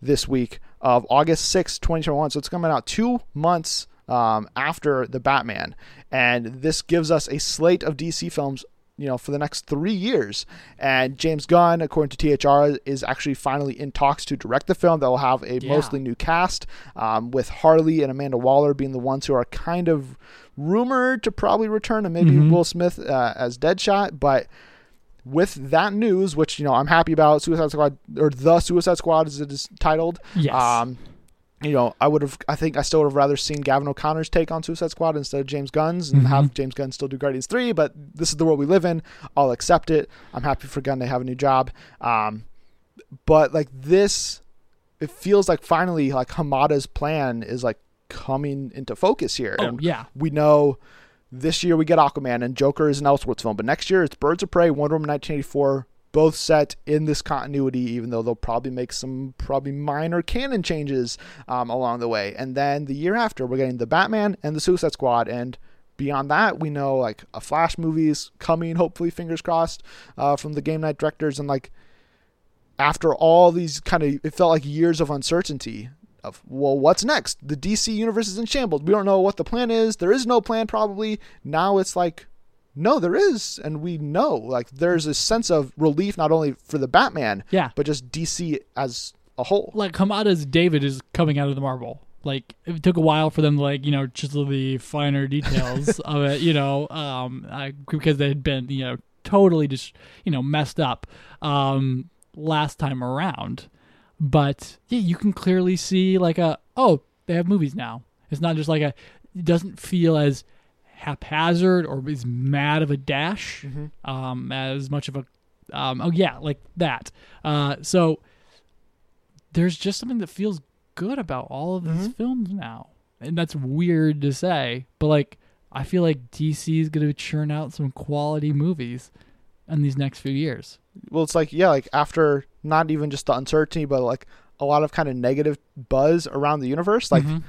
this week of August sixth, 2021. So it's coming out two months um, after the Batman. And this gives us a slate of DC films you know, for the next three years. And James Gunn, according to THR, is actually finally in talks to direct the film that will have a Yeah. mostly new cast, um, with Harley and Amanda Waller being the ones who are kind of rumored to probably return, and maybe Mhm. Will Smith uh, as Deadshot. But with that news, which you know I'm happy about, Suicide Squad or the Suicide Squad as it is titled. Yes. Um, you know, I would have. I think I still would have rather seen Gavin O'Connor's take on Suicide Squad instead of James Gunn's, and Mhm. have James Gunn still do Guardians Three. But this is the world we live in. I'll accept it. I'm happy for Gunn to have a new job. Um, but like this, it feels like finally like Hamada's plan is like coming into focus here. oh, And yeah. we know this year we get Aquaman and Joker is an Elseworlds film, but next year it's Birds of Prey, Wonder Woman 1984, both set in this continuity, even though they'll probably make some probably minor canon changes um, along the way. And then the year after, we're getting the Batman and the Suicide Squad, and beyond that, we know like a Flash movie's coming, hopefully, fingers crossed, uh, from the Game Night directors, and like after all these kind of it felt like years of uncertainty of well what's next? The dc universe is in shambles. We don't know what the plan is. There is no plan probably. Now it's like no there is and we know like there's a sense of relief not only for the batman Yeah. but just dc as a whole Like Hamada's David is coming out of the marble. Like it took a while for them to like, you know, chisel the finer details of it, you know, um I, because they had been, you know, totally just, you know, messed up um last time around. But yeah, you can clearly see like a oh, they have movies now. It's not just like a it doesn't feel as haphazard or is mad of a dash Mm-hmm. um, as much of a Um, oh yeah, like that. Uh, so there's just something that feels good about all of these films now, and that's weird to say, but like I feel like DC is gonna churn out some quality movies in these next few years. well it's like yeah like after not even just the uncertainty but like a lot of kind of negative buzz around the universe like Mhm.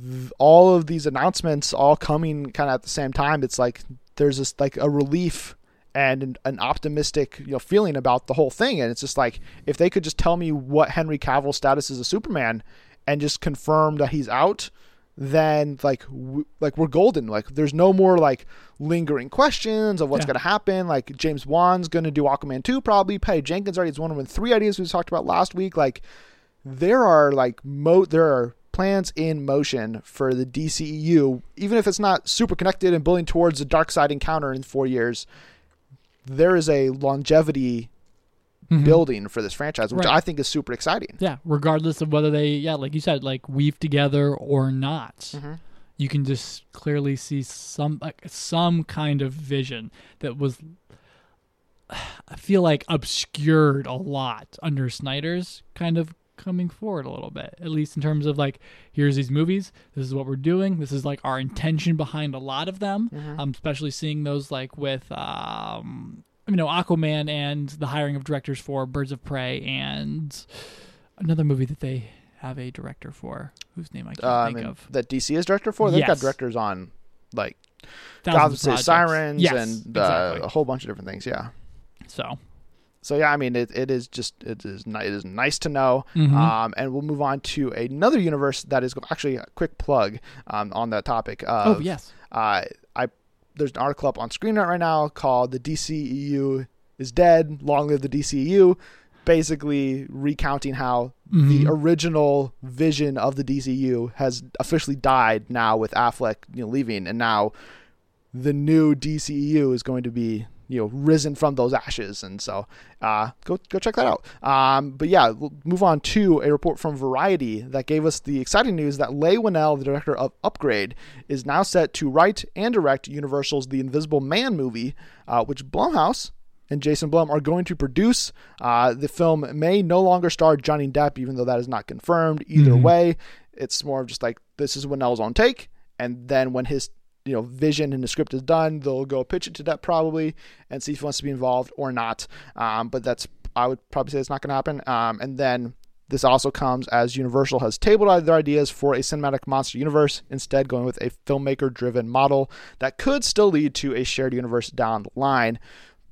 Th- all of these announcements all coming kind of at the same time it's like there's this like a relief and an, an optimistic you know feeling about the whole thing. And it's just like if they could just tell me what henry cavill's status is a superman and just confirm that he's out then like w- like we're golden. Like there's no more like lingering questions of what's Yeah. going to happen. Like james wan's going to do aquaman 2 probably. Patty jenkins already has one of the three ideas we talked about last week. Like there are like mo there are plans in motion for the DCEU even if it's not super connected and building towards a Darkseid encounter in 4 years there is a longevity Mhm. building for this franchise which Right. I think is super exciting. Yeah, regardless of whether they, yeah, like you said, like weave together or not, Mhm. you can just clearly see some like some kind of vision that was, I feel like obscured a lot under Snyder's kind of coming forward a little bit, at least in terms of like, here's these movies, this is what we're doing, this is like our intention behind a lot of them. I'm especially seeing those like with, um, you know, Aquaman and the hiring of directors for Birds of Prey and another movie that they have a director for whose name I can't Uh, I think mean, of. that DC is director for. They've got directors on like Thousands Gotham City. Sirens Yes, and uh, exactly. a whole bunch of different things. Yeah. So So yeah, I mean, it, it is just it is ni- it is nice to know. Mhm. Um, and we'll move on to another universe that is actually a quick plug um, on that topic. oh yes, uh, I there's an article up on ScreenNet right now called "The DCEU is Dead. Long Live the DCEU." Basically, recounting how the Mhm. original vision of the DCU has officially died now with Affleck you know, leaving, and now the new DCEU is going to be you know risen from those ashes, and so uh, go go check that out. Um, but yeah, we'll move on to a report from Variety that gave us the exciting news that Leigh Whannell, the director of Upgrade, is now set to write and direct Universal's The Invisible Man movie, uh, which Blumhouse and Jason Blum are going to produce. Uh, the film may no longer star Johnny Depp, even though that is not confirmed. Either Mhm. way, it's more of just like this is Whannell's own take, and then when his you know vision and the script is done, they'll go pitch it to Depp probably and see if he wants to be involved or not. Um, but that's I would probably say it's not going to happen. Um, and then this also comes as Universal has tabled their ideas for a cinematic monster universe, instead going with a filmmaker driven model that could still lead to a shared universe down the line.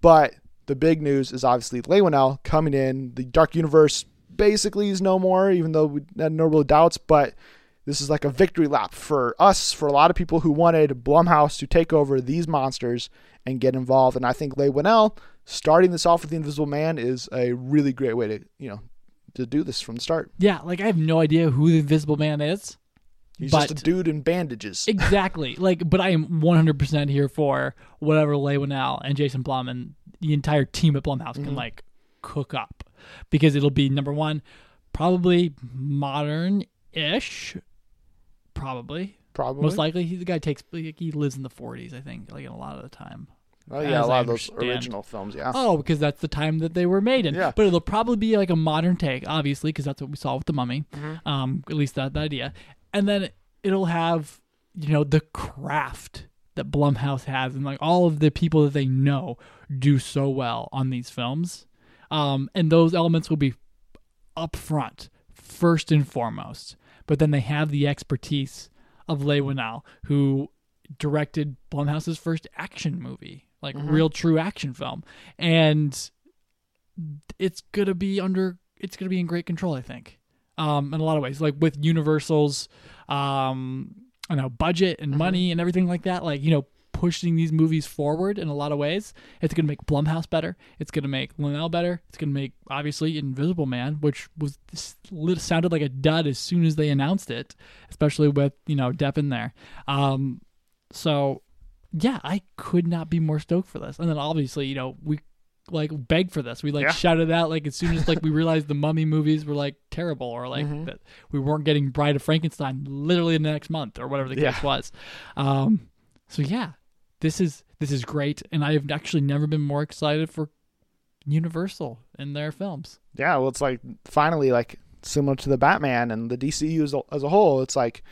But the big news is obviously Leigh coming in. The Dark Universe basically is no more, even though we had no real doubts. But this is like a victory lap for us, for a lot of people who wanted Blumhouse to take over these monsters and get involved. And I think Leigh Whannell starting this off with the Invisible Man is a really great way to you know to do this from the start. yeah, like I have no idea who the Invisible Man is. He's But- just a dude in bandages. Exactly. like, but I am 100% here for whatever Leigh Whannell and Jason Blum and the entire team at Blumhouse Mm-hmm. can like cook up because it'll be number one, probably modern-ish, probably. Probably. Most likely, he, the guy takes like, he lives in the 40s, I think, like a lot of the time. oh yeah, a lot I of those understand. original films. Yeah. Oh, because that's the time that they were made in. Yeah. But it'll probably be like a modern take, obviously, because that's what we saw with the Mummy. Mm-hmm. Um, at least that the idea, and then it'll have you know the craft that Blumhouse has, and like all of the people that they know do so well on these films. Um, and those elements will be up front, first and foremost. But then they have the expertise of Leigh Whannell, who directed Blumhouse's first action movie, like real true action film, and it's gonna be under it's gonna be in great control, I think. Um, in a lot of ways, like with Universal's, um, I know budget and money and everything like that, like you know pushing these movies forward in a lot of ways. It's gonna make Blumhouse better. It's gonna make Whannell better. It's gonna make obviously Invisible Man, which was sounded like a dud as soon as they announced it, especially with you know Depp in there. Um, so yeah, I could not be more stoked for this. And then obviously, you know, we like begged for this. We like Yeah. shouted out like as soon as like we realized the mummy movies were like terrible or like Mm-hmm. that we weren't getting Bride of Frankenstein literally in the next month or whatever the case Yeah. was. Um so yeah, this is this is great and I've actually never been more excited for Universal in their films. Yeah, well, it's like finally like similar to the Batman and the DCU as a, as a whole. It's like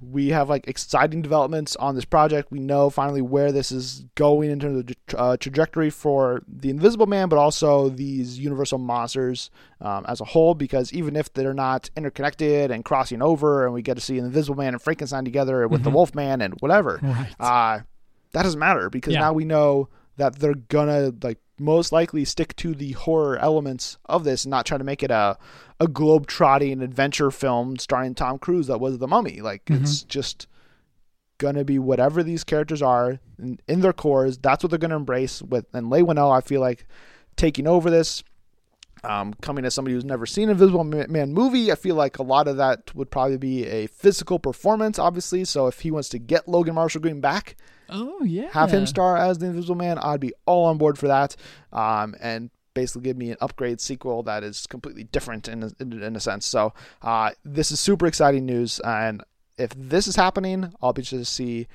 we have like exciting developments on this project. We know finally where this is going in terms of the uh, trajectory for the Invisible Man, but also these Universal monsters um, as a whole. Because even if they're not interconnected and crossing over, and we get to see an Invisible Man and Frankenstein together with the Wolfman and whatever, Right. uh, that doesn't matter because Yeah. now we know that they're gonna like most likely stick to the horror elements of this and not try to make it a a globe trotting adventure film starring Tom Cruise that was the mummy. Like it's just gonna be whatever these characters are in, in their cores, that's what they're gonna embrace with and Leigh Whannell, I feel like taking over this. Um, coming as somebody who's never seen Invisible Man movie, I feel like a lot of that would probably be a physical performance, obviously. So if he wants to get Logan Marshall Green back, Oh yeah. have him star as the Invisible Man, I'd be all on board for that. Um, and basically give me an upgrade sequel that is completely different in a, in, in a sense. So uh, this is super exciting news, and if this is happening, I'll be interested to see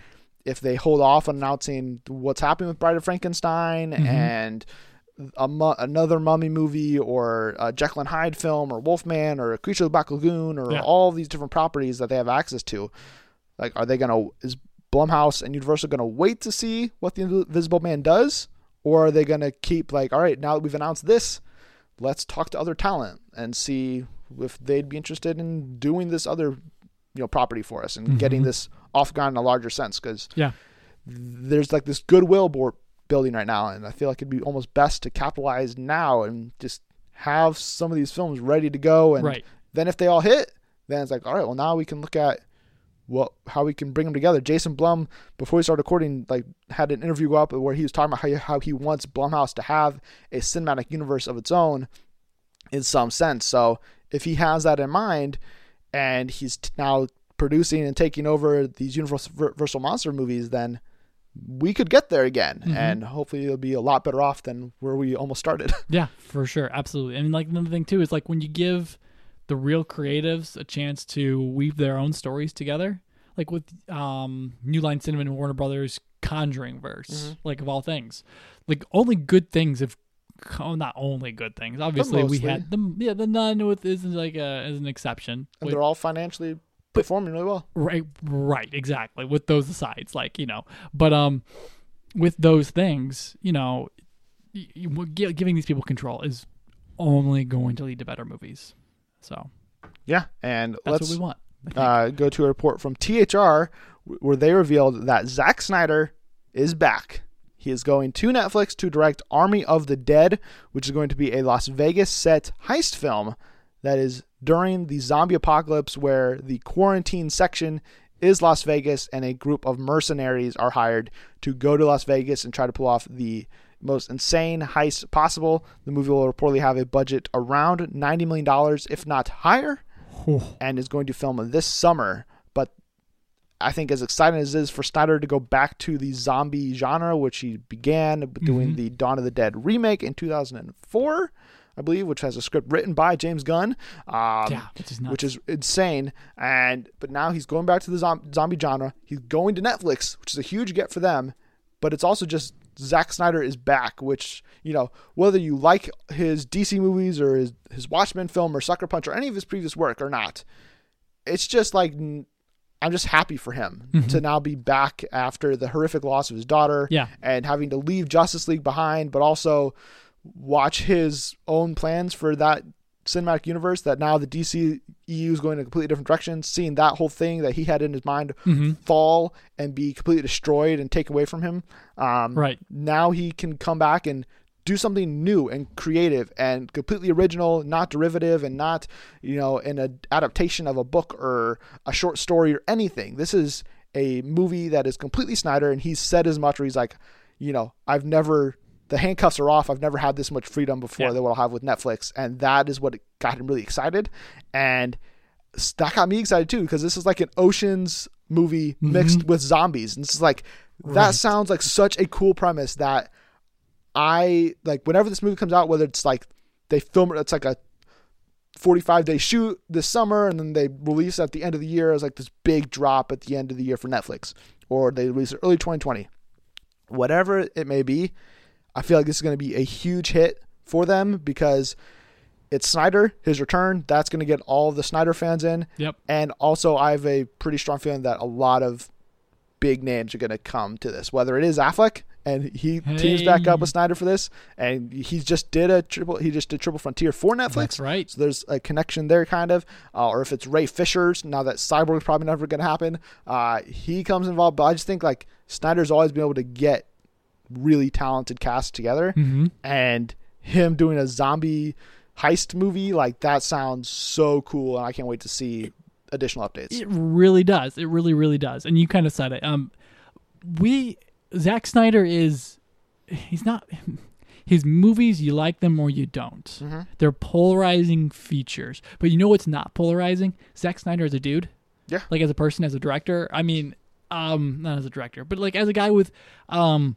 if they hold off on announcing what's happening with Bride of Frankenstein Mhm. and a mu- another mummy movie or a Jekyll and Hyde film or Wolfman or a Creature of the Black Lagoon or Yeah. all these different properties that they have access to. Like, are they gonna is Blumhouse and Universal gonna wait to see what the Invisible Man does, or are they gonna keep like, all right, now that we've announced this, let's talk to other talent and see if they'd be interested in doing this other, you know, property for us and getting Mhm. this off ground in a larger sense because Yeah. there's like this goodwill board building right now, and I feel like it'd be almost best to capitalize now and just have some of these films ready to go. And Right. then if they all hit, then it's like, all right, well now we can look at what how we can bring them together. Jason Blum, before we started recording, like had an interview go up where he was talking about how he, how he wants Blumhouse to have a cinematic universe of its own, in some sense. So if he has that in mind, and he's t- now producing and taking over these Universal monster movies, then we could get there again, Mhm. and hopefully it'll be a lot better off than where we almost started. Yeah, for sure, absolutely. And like another thing too is like when you give the real creatives a chance to weave their own stories together, like with um, New Line Cinema and Warner Brothers Conjuring verse, Mm-hmm. like of all things, like only good things have. Oh, not only good things. Obviously, we had the yeah the nun with isn't like a as an exception. and With- they're all financially performing really well. Right, right, exactly. With those asides, like you know, but um, with those things, you know, giving these people control is only going to lead to better movies. So Yeah, and that's let's what we want. Uh, go to a report from THR where they revealed that Zack Snyder is back. He is going to Netflix to direct Army of the Dead, which is going to be a Las Vegas set heist film that is during the zombie apocalypse where the quarantine section is Las Vegas and a group of mercenaries are hired to go to Las Vegas and try to pull off the most insane heist possible. The movie will reportedly have a budget around $90 million, if not higher and is going to film this summer. But I think as exciting as it is for Snyder to go back to the zombie genre, which he began doing Mhm. the Dawn of the Dead remake in 2004, I believe, which has a script written by James Gunn. Um, yeah, which is which is insane. And but now he's going back to the zom- zombie genre. He's going to Netflix, which is a huge get for them. But it's also just Zack Snyder is back, which you know whether you like his DC movies or his his Watchmen film or Sucker Punch or any of his previous work or not, it's just like I'm just happy for him Mhm. to now be back after the horrific loss of his daughter yeah, and having to leave Justice League behind, but also watch his own plans for that cinematic universe that now the DC EU is going in a completely different direction, seeing that whole thing that he had in his mind hmm fall and be completely destroyed and taken away from him. Um, right. Now he can come back and do something new and creative and completely original, not derivative and not, you know, an adaptation of a book or a short story or anything. This is a movie that is completely Snyder, and he's said as much where he's like, you know, I've never the handcuffs are off. I've never had this much freedom before Yeah. that what I'll have with Netflix, and that is what got him really excited, and that got me excited too because this is like an Ocean's movie mm-hmm. mixed with zombies, and this is like that Right. sounds like such a cool premise that I like. Whenever this movie comes out, whether it's like they film it, it's like a 45 day shoot this summer and then they release at the end of the year as like this big drop at the end of the year for Netflix or they release it early 2020 whatever it may be I feel like this is going to be a huge hit for them because it's Snyder, his return. That's going to get all of the Snyder fans in. Yep. And also, I have a pretty strong feeling that a lot of big names are going to come to this. Whether it is Affleck and he teams back up with Snyder for this, and he just did a triple. He just did Triple Frontier for Netflix. That's right. So there's a connection there, kind of. Uh, or if it's Ray Fisher's, now that Cyborg's probably never going to happen, uh, he comes involved. But I just think like Snyder's always been able to get really talented cast together, Mm-hmm. and him doing a zombie heist movie like that sounds so cool, and I can't wait to see additional updates. It really does. It really, really does. And you kind of said it. Um, we Zack Snyder is he's not his movies. You like them or you don't. Mm-hmm. They're polarizing features. But you know what's not polarizing? Zack Snyder as a dude. Yeah. Like as a person, as a director. I mean, um, not as a director, but like as a guy with um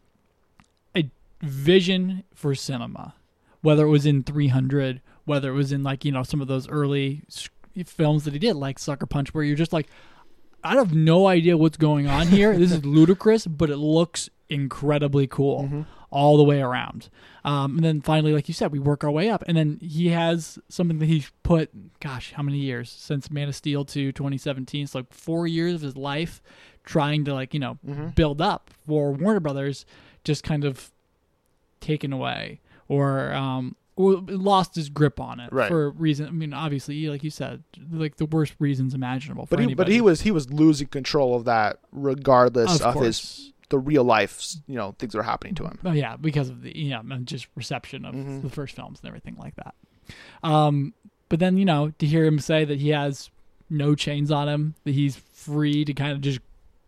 vision for cinema. Whether it was in 300, whether it was in like you know some of those early films that he did, like Sucker Punch, where you're just like, I have no idea what's going on here. this is ludicrous, but it looks incredibly cool Mm-hmm. all the way around. Um, and then finally, like you said, we work our way up. And then he has something that he's put, gosh, how many years since Man of Steel to 2017? It's like four years of his life trying to, like, you know, Mm-hmm. build up for Warner Brothers, just kind of taken away or, um, lost his grip on it Right. for reason. I mean, obviously, like you said, like the worst reasons imaginable. For But he, but he was he was losing control of that regardless of of, his the real life you know things that are happening to him. Oh yeah, because of the you know just reception of Mhm. the first films and everything like that. Um, but then you know to hear him say that he has no chains on him, that he's free to kind of just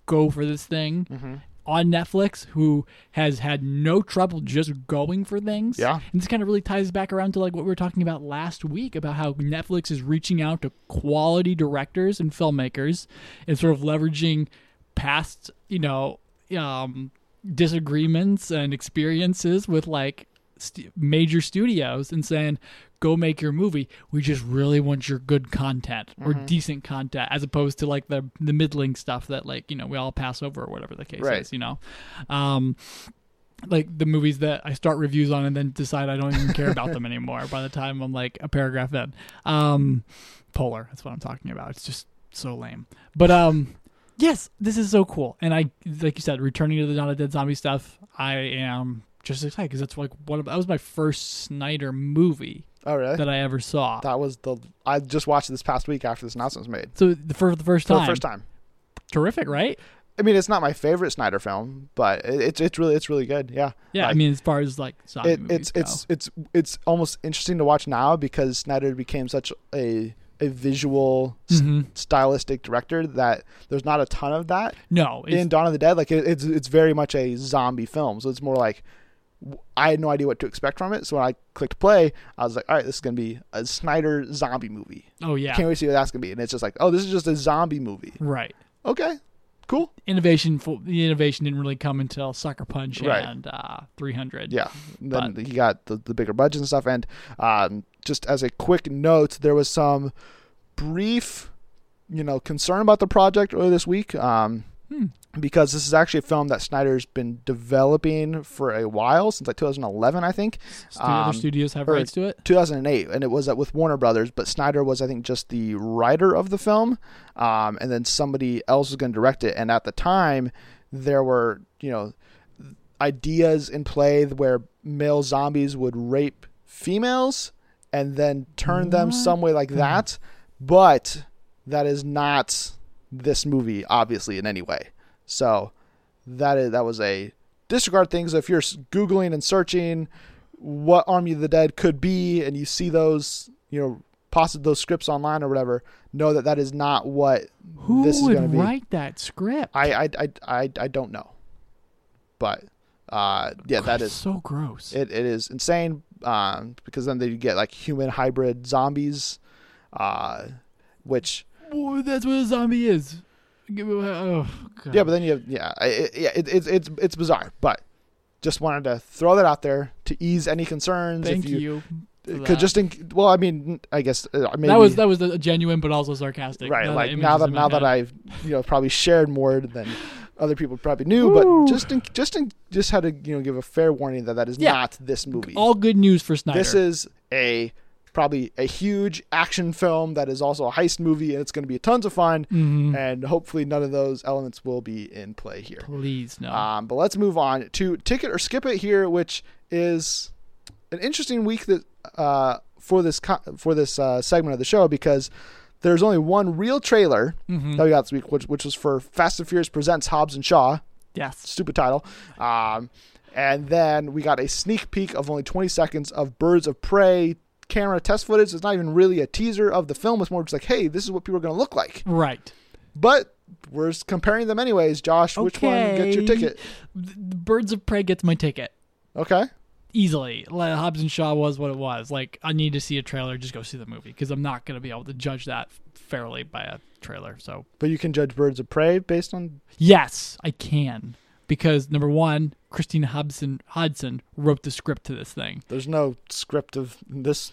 go for this thing Mm-hmm. On Netflix, who has had no trouble just going for things. Yeah. and this kind of really ties back around to like what we were talking about last week about how Netflix is reaching out to quality directors and filmmakers and sort of leveraging past, you know, um, disagreements and experiences with like st- major studios and saying, "Go make your movie. We just really want your good content or Mhm. decent content, as opposed to like the the middling stuff that like you know we all pass over or whatever the case Right. is. You know, um, like the movies that I start reviews on and then decide I don't even care about them anymore by the time I'm like a paragraph in. Um, polar, that's what I'm talking about. It's just so lame. But um, yes, this is so cool. And I, like you said, returning to the Dawn of the Dead zombie stuff, I am just excited because that's like what that was my first Snyder movie Oh really? that I ever saw. That was the I just watched it this past week after this announcement was made so the for the first time. for the first time. terrific, right? I mean, it's not my favorite Snyder film, but it, it's it's really it's really good. Yeah, Yeah, I mean, as far as like zombie it, movies it's go. it's it's it's almost interesting to watch now because Snyder became such a a visual Mhm. stylistic director that there's not a ton of that no, in Dawn of the Dead. Like it, it's it's very much a zombie film, so it's more like I had no idea what to expect from it. So when I clicked play, I was like, all right, this is gonna be a Snyder zombie movie. oh yeah, Can't wait to see what that's gonna be. And it's just like, oh, this is just a zombie movie. right. Okay, cool. Innovation, for, the innovation didn't really come until Sucker Punch Right. and uh, 300. Yeah. And then he got the, the bigger budgets and stuff. And um, just as a quick note, there was some brief, you know, concern about the project earlier this week. Um, Hmm. Because this is actually a film that Snyder's been developing for a while, since like 2011, I think. Stu- other Um, studios have rights to it. 2008, and it was uh, with Warner Brothers, but Snyder was, I think, just the writer of the film, um, and then somebody else was going to direct it. And at the time, there were, you know, ideas in play where male zombies would rape females and then turn them some way like that, but that is not this movie, obviously, in any way. So that is that was a disregard things. If you're googling and searching what Army of the Dead could be, and you see those, you know, possibly those scripts online or whatever, know that that is not what Who this is would going to be. write that script? I, I, I, I, I don't know, but uh, yeah, that That's so gross. it. It is insane um, because then they get like human hybrid zombies, uh, which That's what a zombie is. Oh, God. yeah, but then you have yeah, it, yeah, it, it's it's it's bizarre, but just wanted to throw that out there to ease any concerns. thank if you, Could just in, well, I mean, I guess uh, maybe that was that was a genuine but also sarcastic. right. Now Like image now that now that. I've you know probably shared more than other people probably knew, Woo. but just in, just in, just had to you know give a fair warning that that is Yeah. not this movie. All good news for Snyder. This is a probably a huge action film that is also a heist movie, and it's going to be tons of fun. Mhm. And hopefully, none of those elements will be in play here. Please no. Um, but let's move on to ticket or skip it here, which is an interesting week that uh, for this co- for this uh, segment of the show because there's only one real trailer Mhm. that we got this week, which, which was for Fast and Furious presents Hobbs and Shaw. yes. Stupid title. Um, and then we got a sneak peek of only 20 seconds of Birds of Prey camera test footage. It's not even really a teaser of the film. It's more just like, hey, this is what people are going to look like. Right. But we're comparing them anyways. Josh, which one gets your ticket? Birds of Prey gets my ticket Okay. easily. Like, Hobbs and Shaw was what it was. Like I need to see a trailer. Just go see the movie because I'm not going to be able to judge that fairly by a trailer. So But you can judge Birds of Prey based on. yes, I can because number one, Christine Hodson Hodson wrote the script to this thing. There's no script of this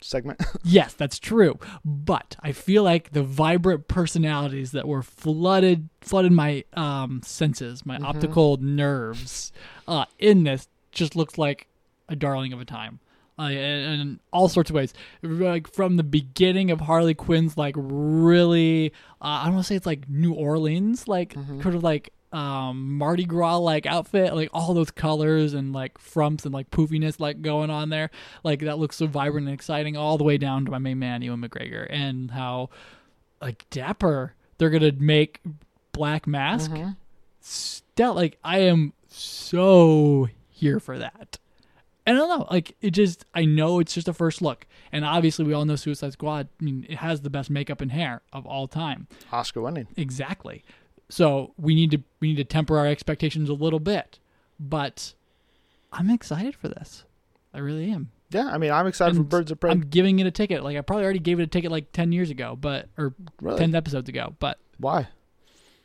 segment. Yes, that's true. But I feel like the vibrant personalities that were flooded flooded my um senses, my optical nerves uh in this just looks like a darling of a time. Uh, in, in all sorts of ways, like from the beginning of Harley Quinn's, like really, uh, I don't want to say it's like New Orleans, like kind of like um Mardi Gras like outfit, like all those colors and like frumps and like poofiness like going on there, like that looks so vibrant and exciting, all the way down to my main man Ewan McGregor and how like dapper they're gonna make Black Mask. Still, like I am so here for that. And I don't know, like it just I know it's just a first look. And obviously we all know Suicide Squad, I mean, it has the best makeup and hair of all time. Oscar winning. Exactly. So we need to we need to temper our expectations a little bit. But I'm excited for this. I really am. Yeah, I mean, I'm excited for Birds of Prey. I'm giving it a ticket. Like I probably already gave it a ticket like ten years ago, but or Really? ten episodes ago. But Why?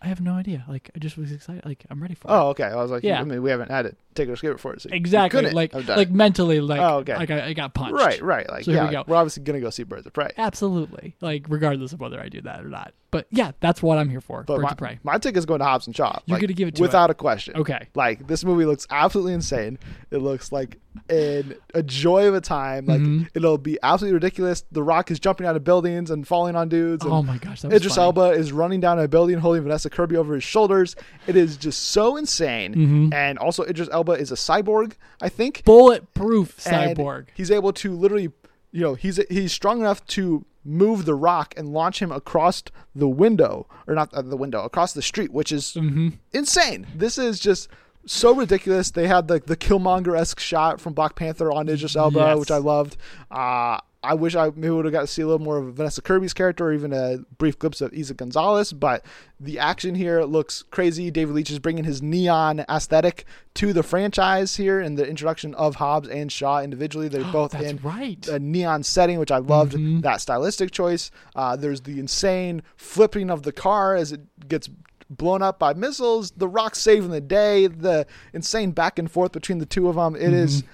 I have no idea. Like I just was excited. Like I'm ready for it. Oh, okay. I was like, Yeah. I mean, we haven't had it. Take it or skip it for it. So Exactly. Like like mentally, like Oh, okay. like I, I got punched. right, right. Like, So here yeah, we go. we're obviously gonna go see Birds of Prey. Absolutely. Like regardless of whether I do that or not. But yeah, that's what I'm here for. But Birds my, of Prey. my ticket's going to Hobbs and Shaw. You're like, gonna give it to without a question. Okay. Like this movie looks absolutely insane. It looks like an, a joy of a time. Like Mhm. it'll be absolutely ridiculous. The Rock is jumping out of buildings and falling on dudes. And Oh my gosh, that was Idris funny. Elba is running down a building holding Vanessa Kirby over his shoulders. It is just so insane. Mhm. And also Idris Elba is a cyborg, I think. Bulletproof And cyborg. He's able to literally, you know, he's he's strong enough to move the rock and launch him across the window or not uh, the window across the street, which is Mm-hmm. insane. This is just so ridiculous. They had the the Killmonger esque shot from Black Panther on Idris Elba, Yes. which I loved. Uh, I wish I maybe would have got to see a little more of Vanessa Kirby's character, or even a brief glimpse of Eiza Gonzalez. But the action here looks crazy. David Leitch is bringing his neon aesthetic to the franchise here in the introduction of Hobbs and Shaw individually. They're both in right. a neon setting, which I loved Mhm. that stylistic choice. Uh, there's the insane flipping of the car as it gets blown up by missiles. The Rock saving the day. The insane back and forth between the two of them. It is, Mm-hmm.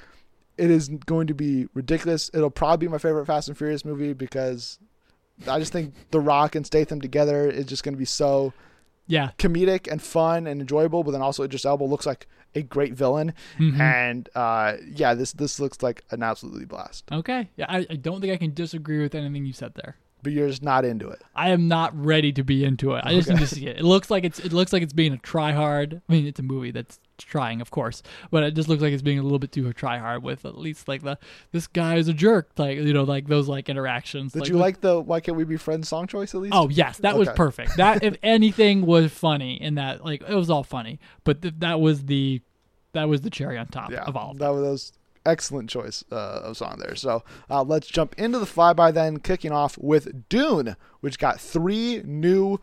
It is going to be ridiculous. It'll probably be my favorite Fast and Furious movie because I just think The Rock and Statham together is just going to be so yeah. comedic and fun and enjoyable. But then also Idris Elba looks like a great villain, Mhm. and uh, yeah, this this looks like an absolutely blast. Okay. Yeah, I, I don't think I can disagree with anything you said there. But you're just not into it. I am not ready to be into it. I just Okay. need to see it. It looks like it's it looks like it's being a try hard. I mean, it's a movie that's trying, of course, but it just looks like it's being a little bit too try hard with at least like the this guy is a jerk, like you know, like those like interactions. Did you like the "Why Can't We Be Friends" song choice at least? Oh yes, that was perfect. That if anything was funny in that, like it was all funny, but th- that was the that was the cherry on top yeah, of all. Of that was excellent choice uh, of song there. So uh, let's jump into the flyby then, kicking off with Dune, which got three new.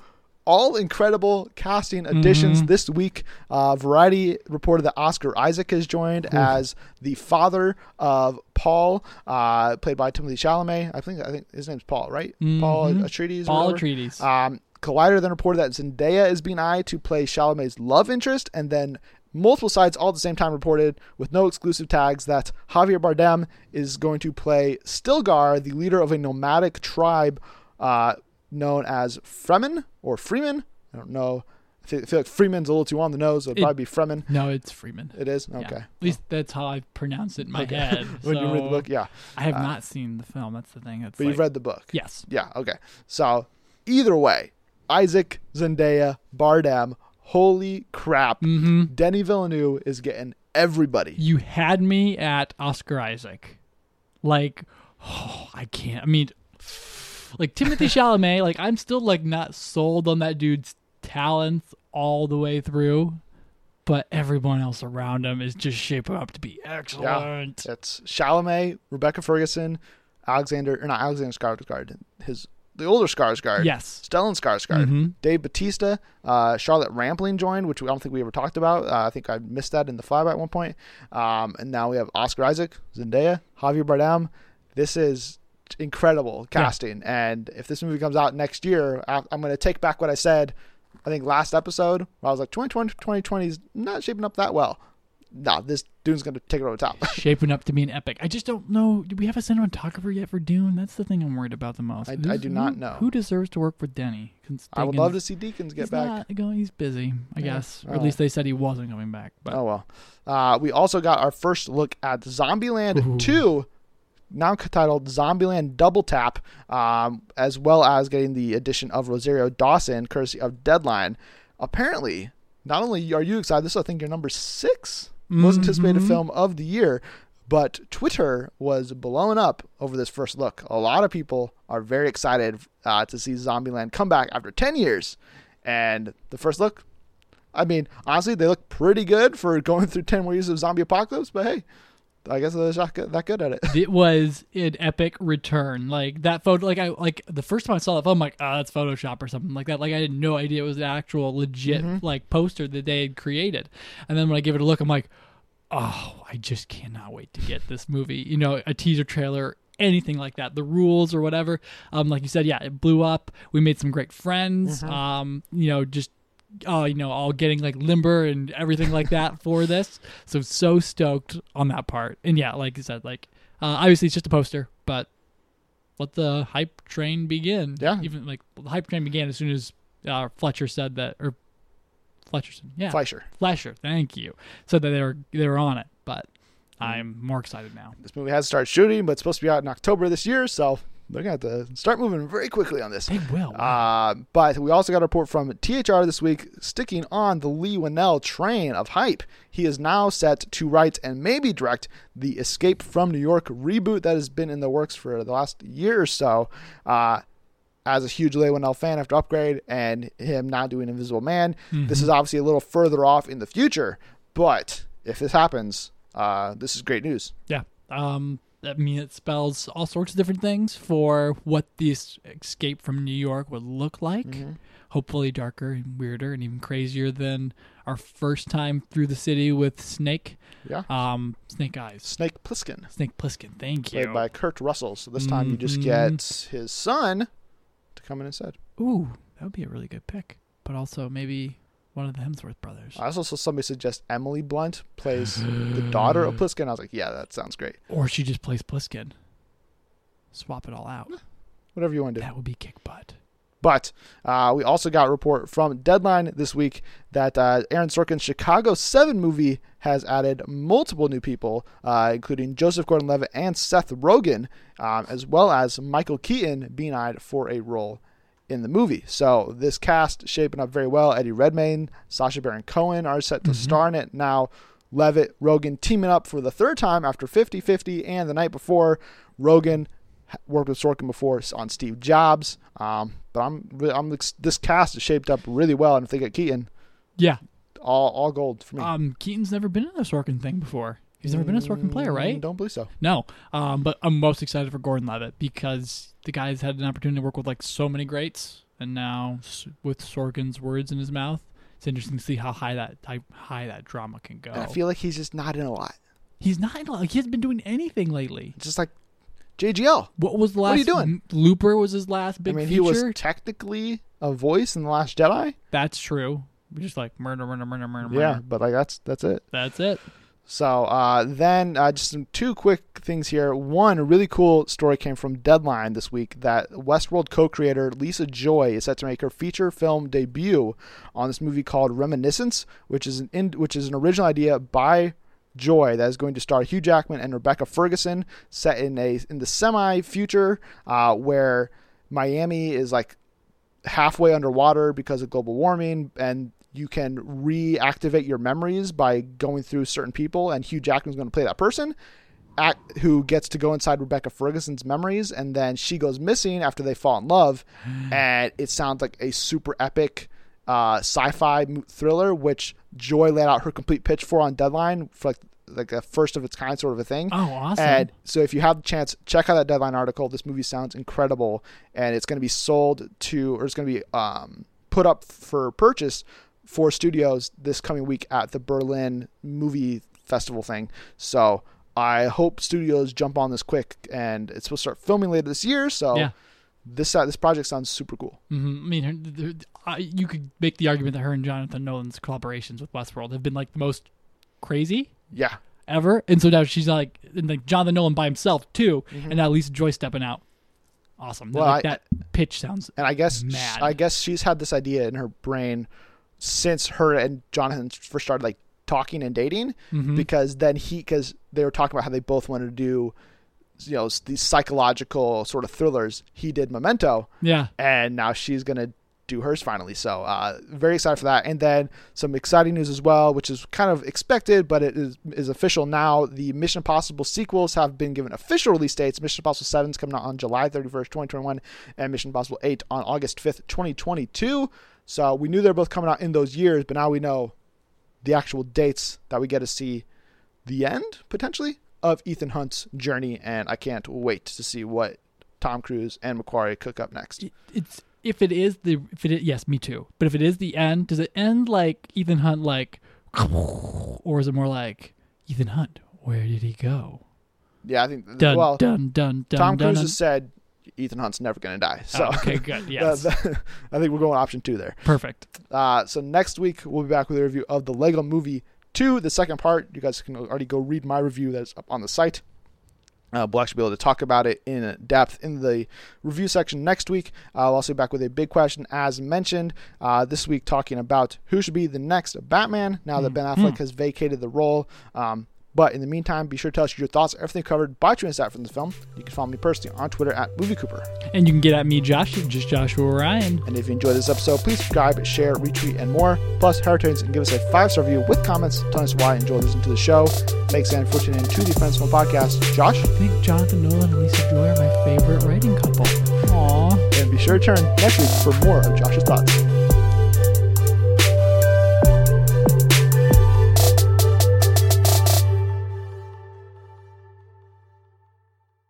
All incredible casting additions Mhm. this week. Uh, Variety reported that Oscar Isaac has joined as the father of Paul, uh, played by Timothy Chalamet. I think I think his name's Paul, right? Paul Mhm. Atreides. Paul. Atreides. Um, Collider then reported that Zendaya is being eyed to play Chalamet's love interest, and then multiple sites all at the same time reported, with no exclusive tags, that Javier Bardem is going to play Stilgar, the leader of a nomadic tribe uh, known as Fremen or Freeman. I don't know. I feel- like Freeman's a little too on the nose. So it'd It- probably be Freeman. No, it's Freeman. It is Yeah. okay. At least that's how I pronounce it in my Okay. head. when you read the book, yeah. I have uh, not seen the film. That's the thing. It's But like, you've read the book. Yes. Yeah, okay. So either way, Isaac, Zendaya, Bardem, holy crap. hmm Denny Villeneuve is getting everybody. You had me at Oscar Isaac. Like, oh, I can't. I mean, like Timothy Chalamet. Like, I'm still like not sold on that dude's talents all the way through, but everyone else around him is just shaping up to be excellent. It's Chalamet, Rebecca Ferguson, Alexander, or not Alexander Skarsgård, his the older Skarsgård, Yes. Stellan Skarsgård, Mhm. Dave Bautista, uh, Charlotte Rampling joined, which I don't think we ever talked about. Uh, I think I missed that in the flyby at one point. Um, and now we have Oscar Isaac, Zendaya, Javier Bardem. This is incredible casting. And if this movie comes out next year, I- I'm going to take back what I said. I think last episode, where I was like 2020, 2020 is not shaping up that well. No, this dude's going to take it over the top. Shaping up to be an epic. I just don't know. Do we have a cinematographer yet for Dune? That's the thing I'm worried about the most. I- I do not who- know. Who deserves to work for Denny? Since I would love to see Deakins get he's back. Not, he's busy, I Yeah. guess. Or Oh. at least they said he wasn't coming back. But Oh well. Uh, we also got our first look at Zombieland Ooh. 2, now titled Zombieland Double Tap, um, as well as getting the addition of Rosario Dawson, courtesy of Deadline. Apparently, not only are you excited, this is I think your number six most anticipated Mhm. film of the year, but Twitter was blowing up over this first look. A lot of people are very excited uh, to see Zombieland come back after 10 years. And the first look, I mean, honestly, they look pretty good for going through 10 more years of zombie apocalypse, but hey, I guess they're not good- that good at it. it was an epic return. Like that photo, like I like the first time I saw that photo, I'm like, oh, that's Photoshop or something like that. Like I had no idea it was an actual legit Mm-hmm. like poster that they had created. And then when I give it a look, I'm like, oh, I just cannot wait to get this movie. You know, a teaser trailer. Anything like that, the rules or whatever. Um, like you said, yeah, it blew up. We made some great friends. Mm-hmm. Um, you know, just oh, you know, all getting like limber and everything like that for this. So so stoked on that part. And yeah, like you said, like uh, obviously it's just a poster, but let the hype train begin. Yeah. Even like the hype train began as soon as uh, Fletcher said that, or Fletcher said, yeah, Fleischer. Fletcher, thank you, said that they were they were on it. But I'm more excited now. This movie has started shooting, but it's supposed to be out in October this year, so they're going to have to start moving very quickly on this. They will. Uh, but we also got a report from THR this week, sticking on the Leigh Whannell train of hype. He is now set to write and maybe direct the Escape from New York reboot that has been in the works for the last year or so. Uh, as a huge Leigh Whannell fan after Upgrade and him now doing Invisible Man, this is obviously a little further off in the future. But if this happens, uh, this is great news. Yeah. Um, I mean, it spells all sorts of different things for what this escape from New York would look like. Mm-hmm. Hopefully, darker and weirder and even crazier than our first time through the city with Snake. Yeah. Um, Snake Eyes. Snake Plissken. Snake Plissken. Thank you. played by Kurt Russell. So this time you just Mhm. get his son to come in instead. Ooh, that would be a really good pick. But also maybe one of the Hemsworth brothers. I also saw somebody suggest Emily Blunt plays the daughter of Plissken. I was like, yeah, that sounds great. Or she just plays Plissken. Swap it all out. Whatever you want to do. That would be kick butt. But uh, we also got a report from Deadline this week that uh, Aaron Sorkin's Chicago 7 movie has added multiple new people, uh, including Joseph Gordon Levitt and Seth Rogen, um, as well as Michael Keaton being eyed for a role in the movie. So this cast shaping up very well. Eddie Redmayne, Sacha Baron Cohen are set to star in it. Now, Levitt, Rogen teaming up for the third time after 50 50, and the night before, Rogen worked with Sorkin before on Steve Jobs. Um, but I'm, I'm this cast is shaped up really well, and if they get Keaton, Yeah. all all gold for me. Um, Keaton's never been in a Sorkin thing before. He's never been a Sorkin player, right? Mm, Don't believe so. No. Um, but I'm most excited for Gordon Levitt because the guy's had an opportunity to work with like so many greats, and now with Sorkin's words in his mouth, it's interesting to see how high that how high that drama can go. And I feel like he's just not in a lot. he's not in a lot. like he hasn't been doing anything lately. It's just like JGL. What was the last? What are you doing? Looper was his last big I mean, feature. he was technically a voice in the Last Jedi. That's true. We're just like murder, murder, murder, murder, Yeah, murder. but like that's that's it. That's it. So uh, then, uh, just some two quick things here. One, a really cool story came from Deadline this week that Westworld co-creator Lisa Joy is set to make her feature film debut on this movie called Reminiscence, which is an in, which is an original idea by Joy that is going to star Hugh Jackman and Rebecca Ferguson, set in a in the semi future uh, where Miami is like halfway underwater because of global warming and you can reactivate your memories by going through certain people and Hugh Jackman's going to play that person at, who gets to go inside Rebecca Ferguson's memories and then she goes missing after they fall in love and it sounds like a super epic uh, sci-fi thriller which Joy laid out her complete pitch for on Deadline for like like a first of its kind sort of a thing. Oh, awesome! And so if you have the chance, check out that Deadline article. This movie sounds incredible, and it's going to be sold to or it's going to be um, put up for purchase for studios this coming week at the Berlin Movie Festival thing. So I hope studios jump on this quick, and it's supposed to start filming later this year. So. Yeah. This uh, this project sounds super cool. Mm-hmm. I mean, her, you could make the argument that her and Jonathan Nolan's collaborations with Westworld have been like the most crazy Yeah, ever. And so now she's like, and like Jonathan Nolan by himself too, Mm-hmm. and now Lisa Joy stepping out. Awesome. Well, like I- that pitch sounds. and I guess Mad. I guess she's had this idea in her brain since her and Jonathan first started like talking and dating Mhm. because then he because they were talking about how they both wanted to do you know these psychological sort of thrillers. He did Memento, Yeah. and now she's gonna do hers finally. So uh, very excited for that. And then some exciting news as well, which is kind of expected, but it is is official now. The Mission Impossible sequels have been given official release dates. Mission Impossible Seven is coming out on July thirty first, twenty twenty one, and Mission Impossible Eight on August fifth, twenty twenty two. So we knew they're both coming out in those years, but now we know the actual dates that we get to see the end potentially of Ethan Hunt's journey, and I can't wait to see what Tom Cruise and McQuarrie cook up next. It's if it is the if it is, yes, me too. But if it is the end, does it end like Ethan Hunt like, or is it more like Ethan Hunt? Where did he go? Yeah, I think. Dun well, dun dun dun. Tom dun, Cruise dun. has said Ethan Hunt's never going to die. So Oh, okay, good. that- Yes, that- I think we're going option two there. perfect. Uh, so next week we'll be back with a review of the Lego Movie Two, the second part. You guys can already go read my review that's up on the site. Uh, we'll actually be able to talk about it in depth in the review section next week. I'll also be back with a big question, as mentioned. Uh, this week, talking about who should be the next Batman now that Ben Affleck has vacated the role. Um, but in the meantime, be sure to tell us your thoughts, everything covered by True Insight from the film. You can follow me personally on Twitter at MovieCooper. And you can get at me, Josh, just Joshua Ryan. And if you enjoyed this episode, please subscribe, share, retweet, and more. Plus, Heritage and give us a five star review with comments telling us why you enjoy listening to the show. Thanks again for tuning in to the Friends Film Podcast. Josh, I think Jonathan Nolan and Lisa Joy are my favorite writing couple. Aww. and be sure to turn next week for more of Josh's thoughts.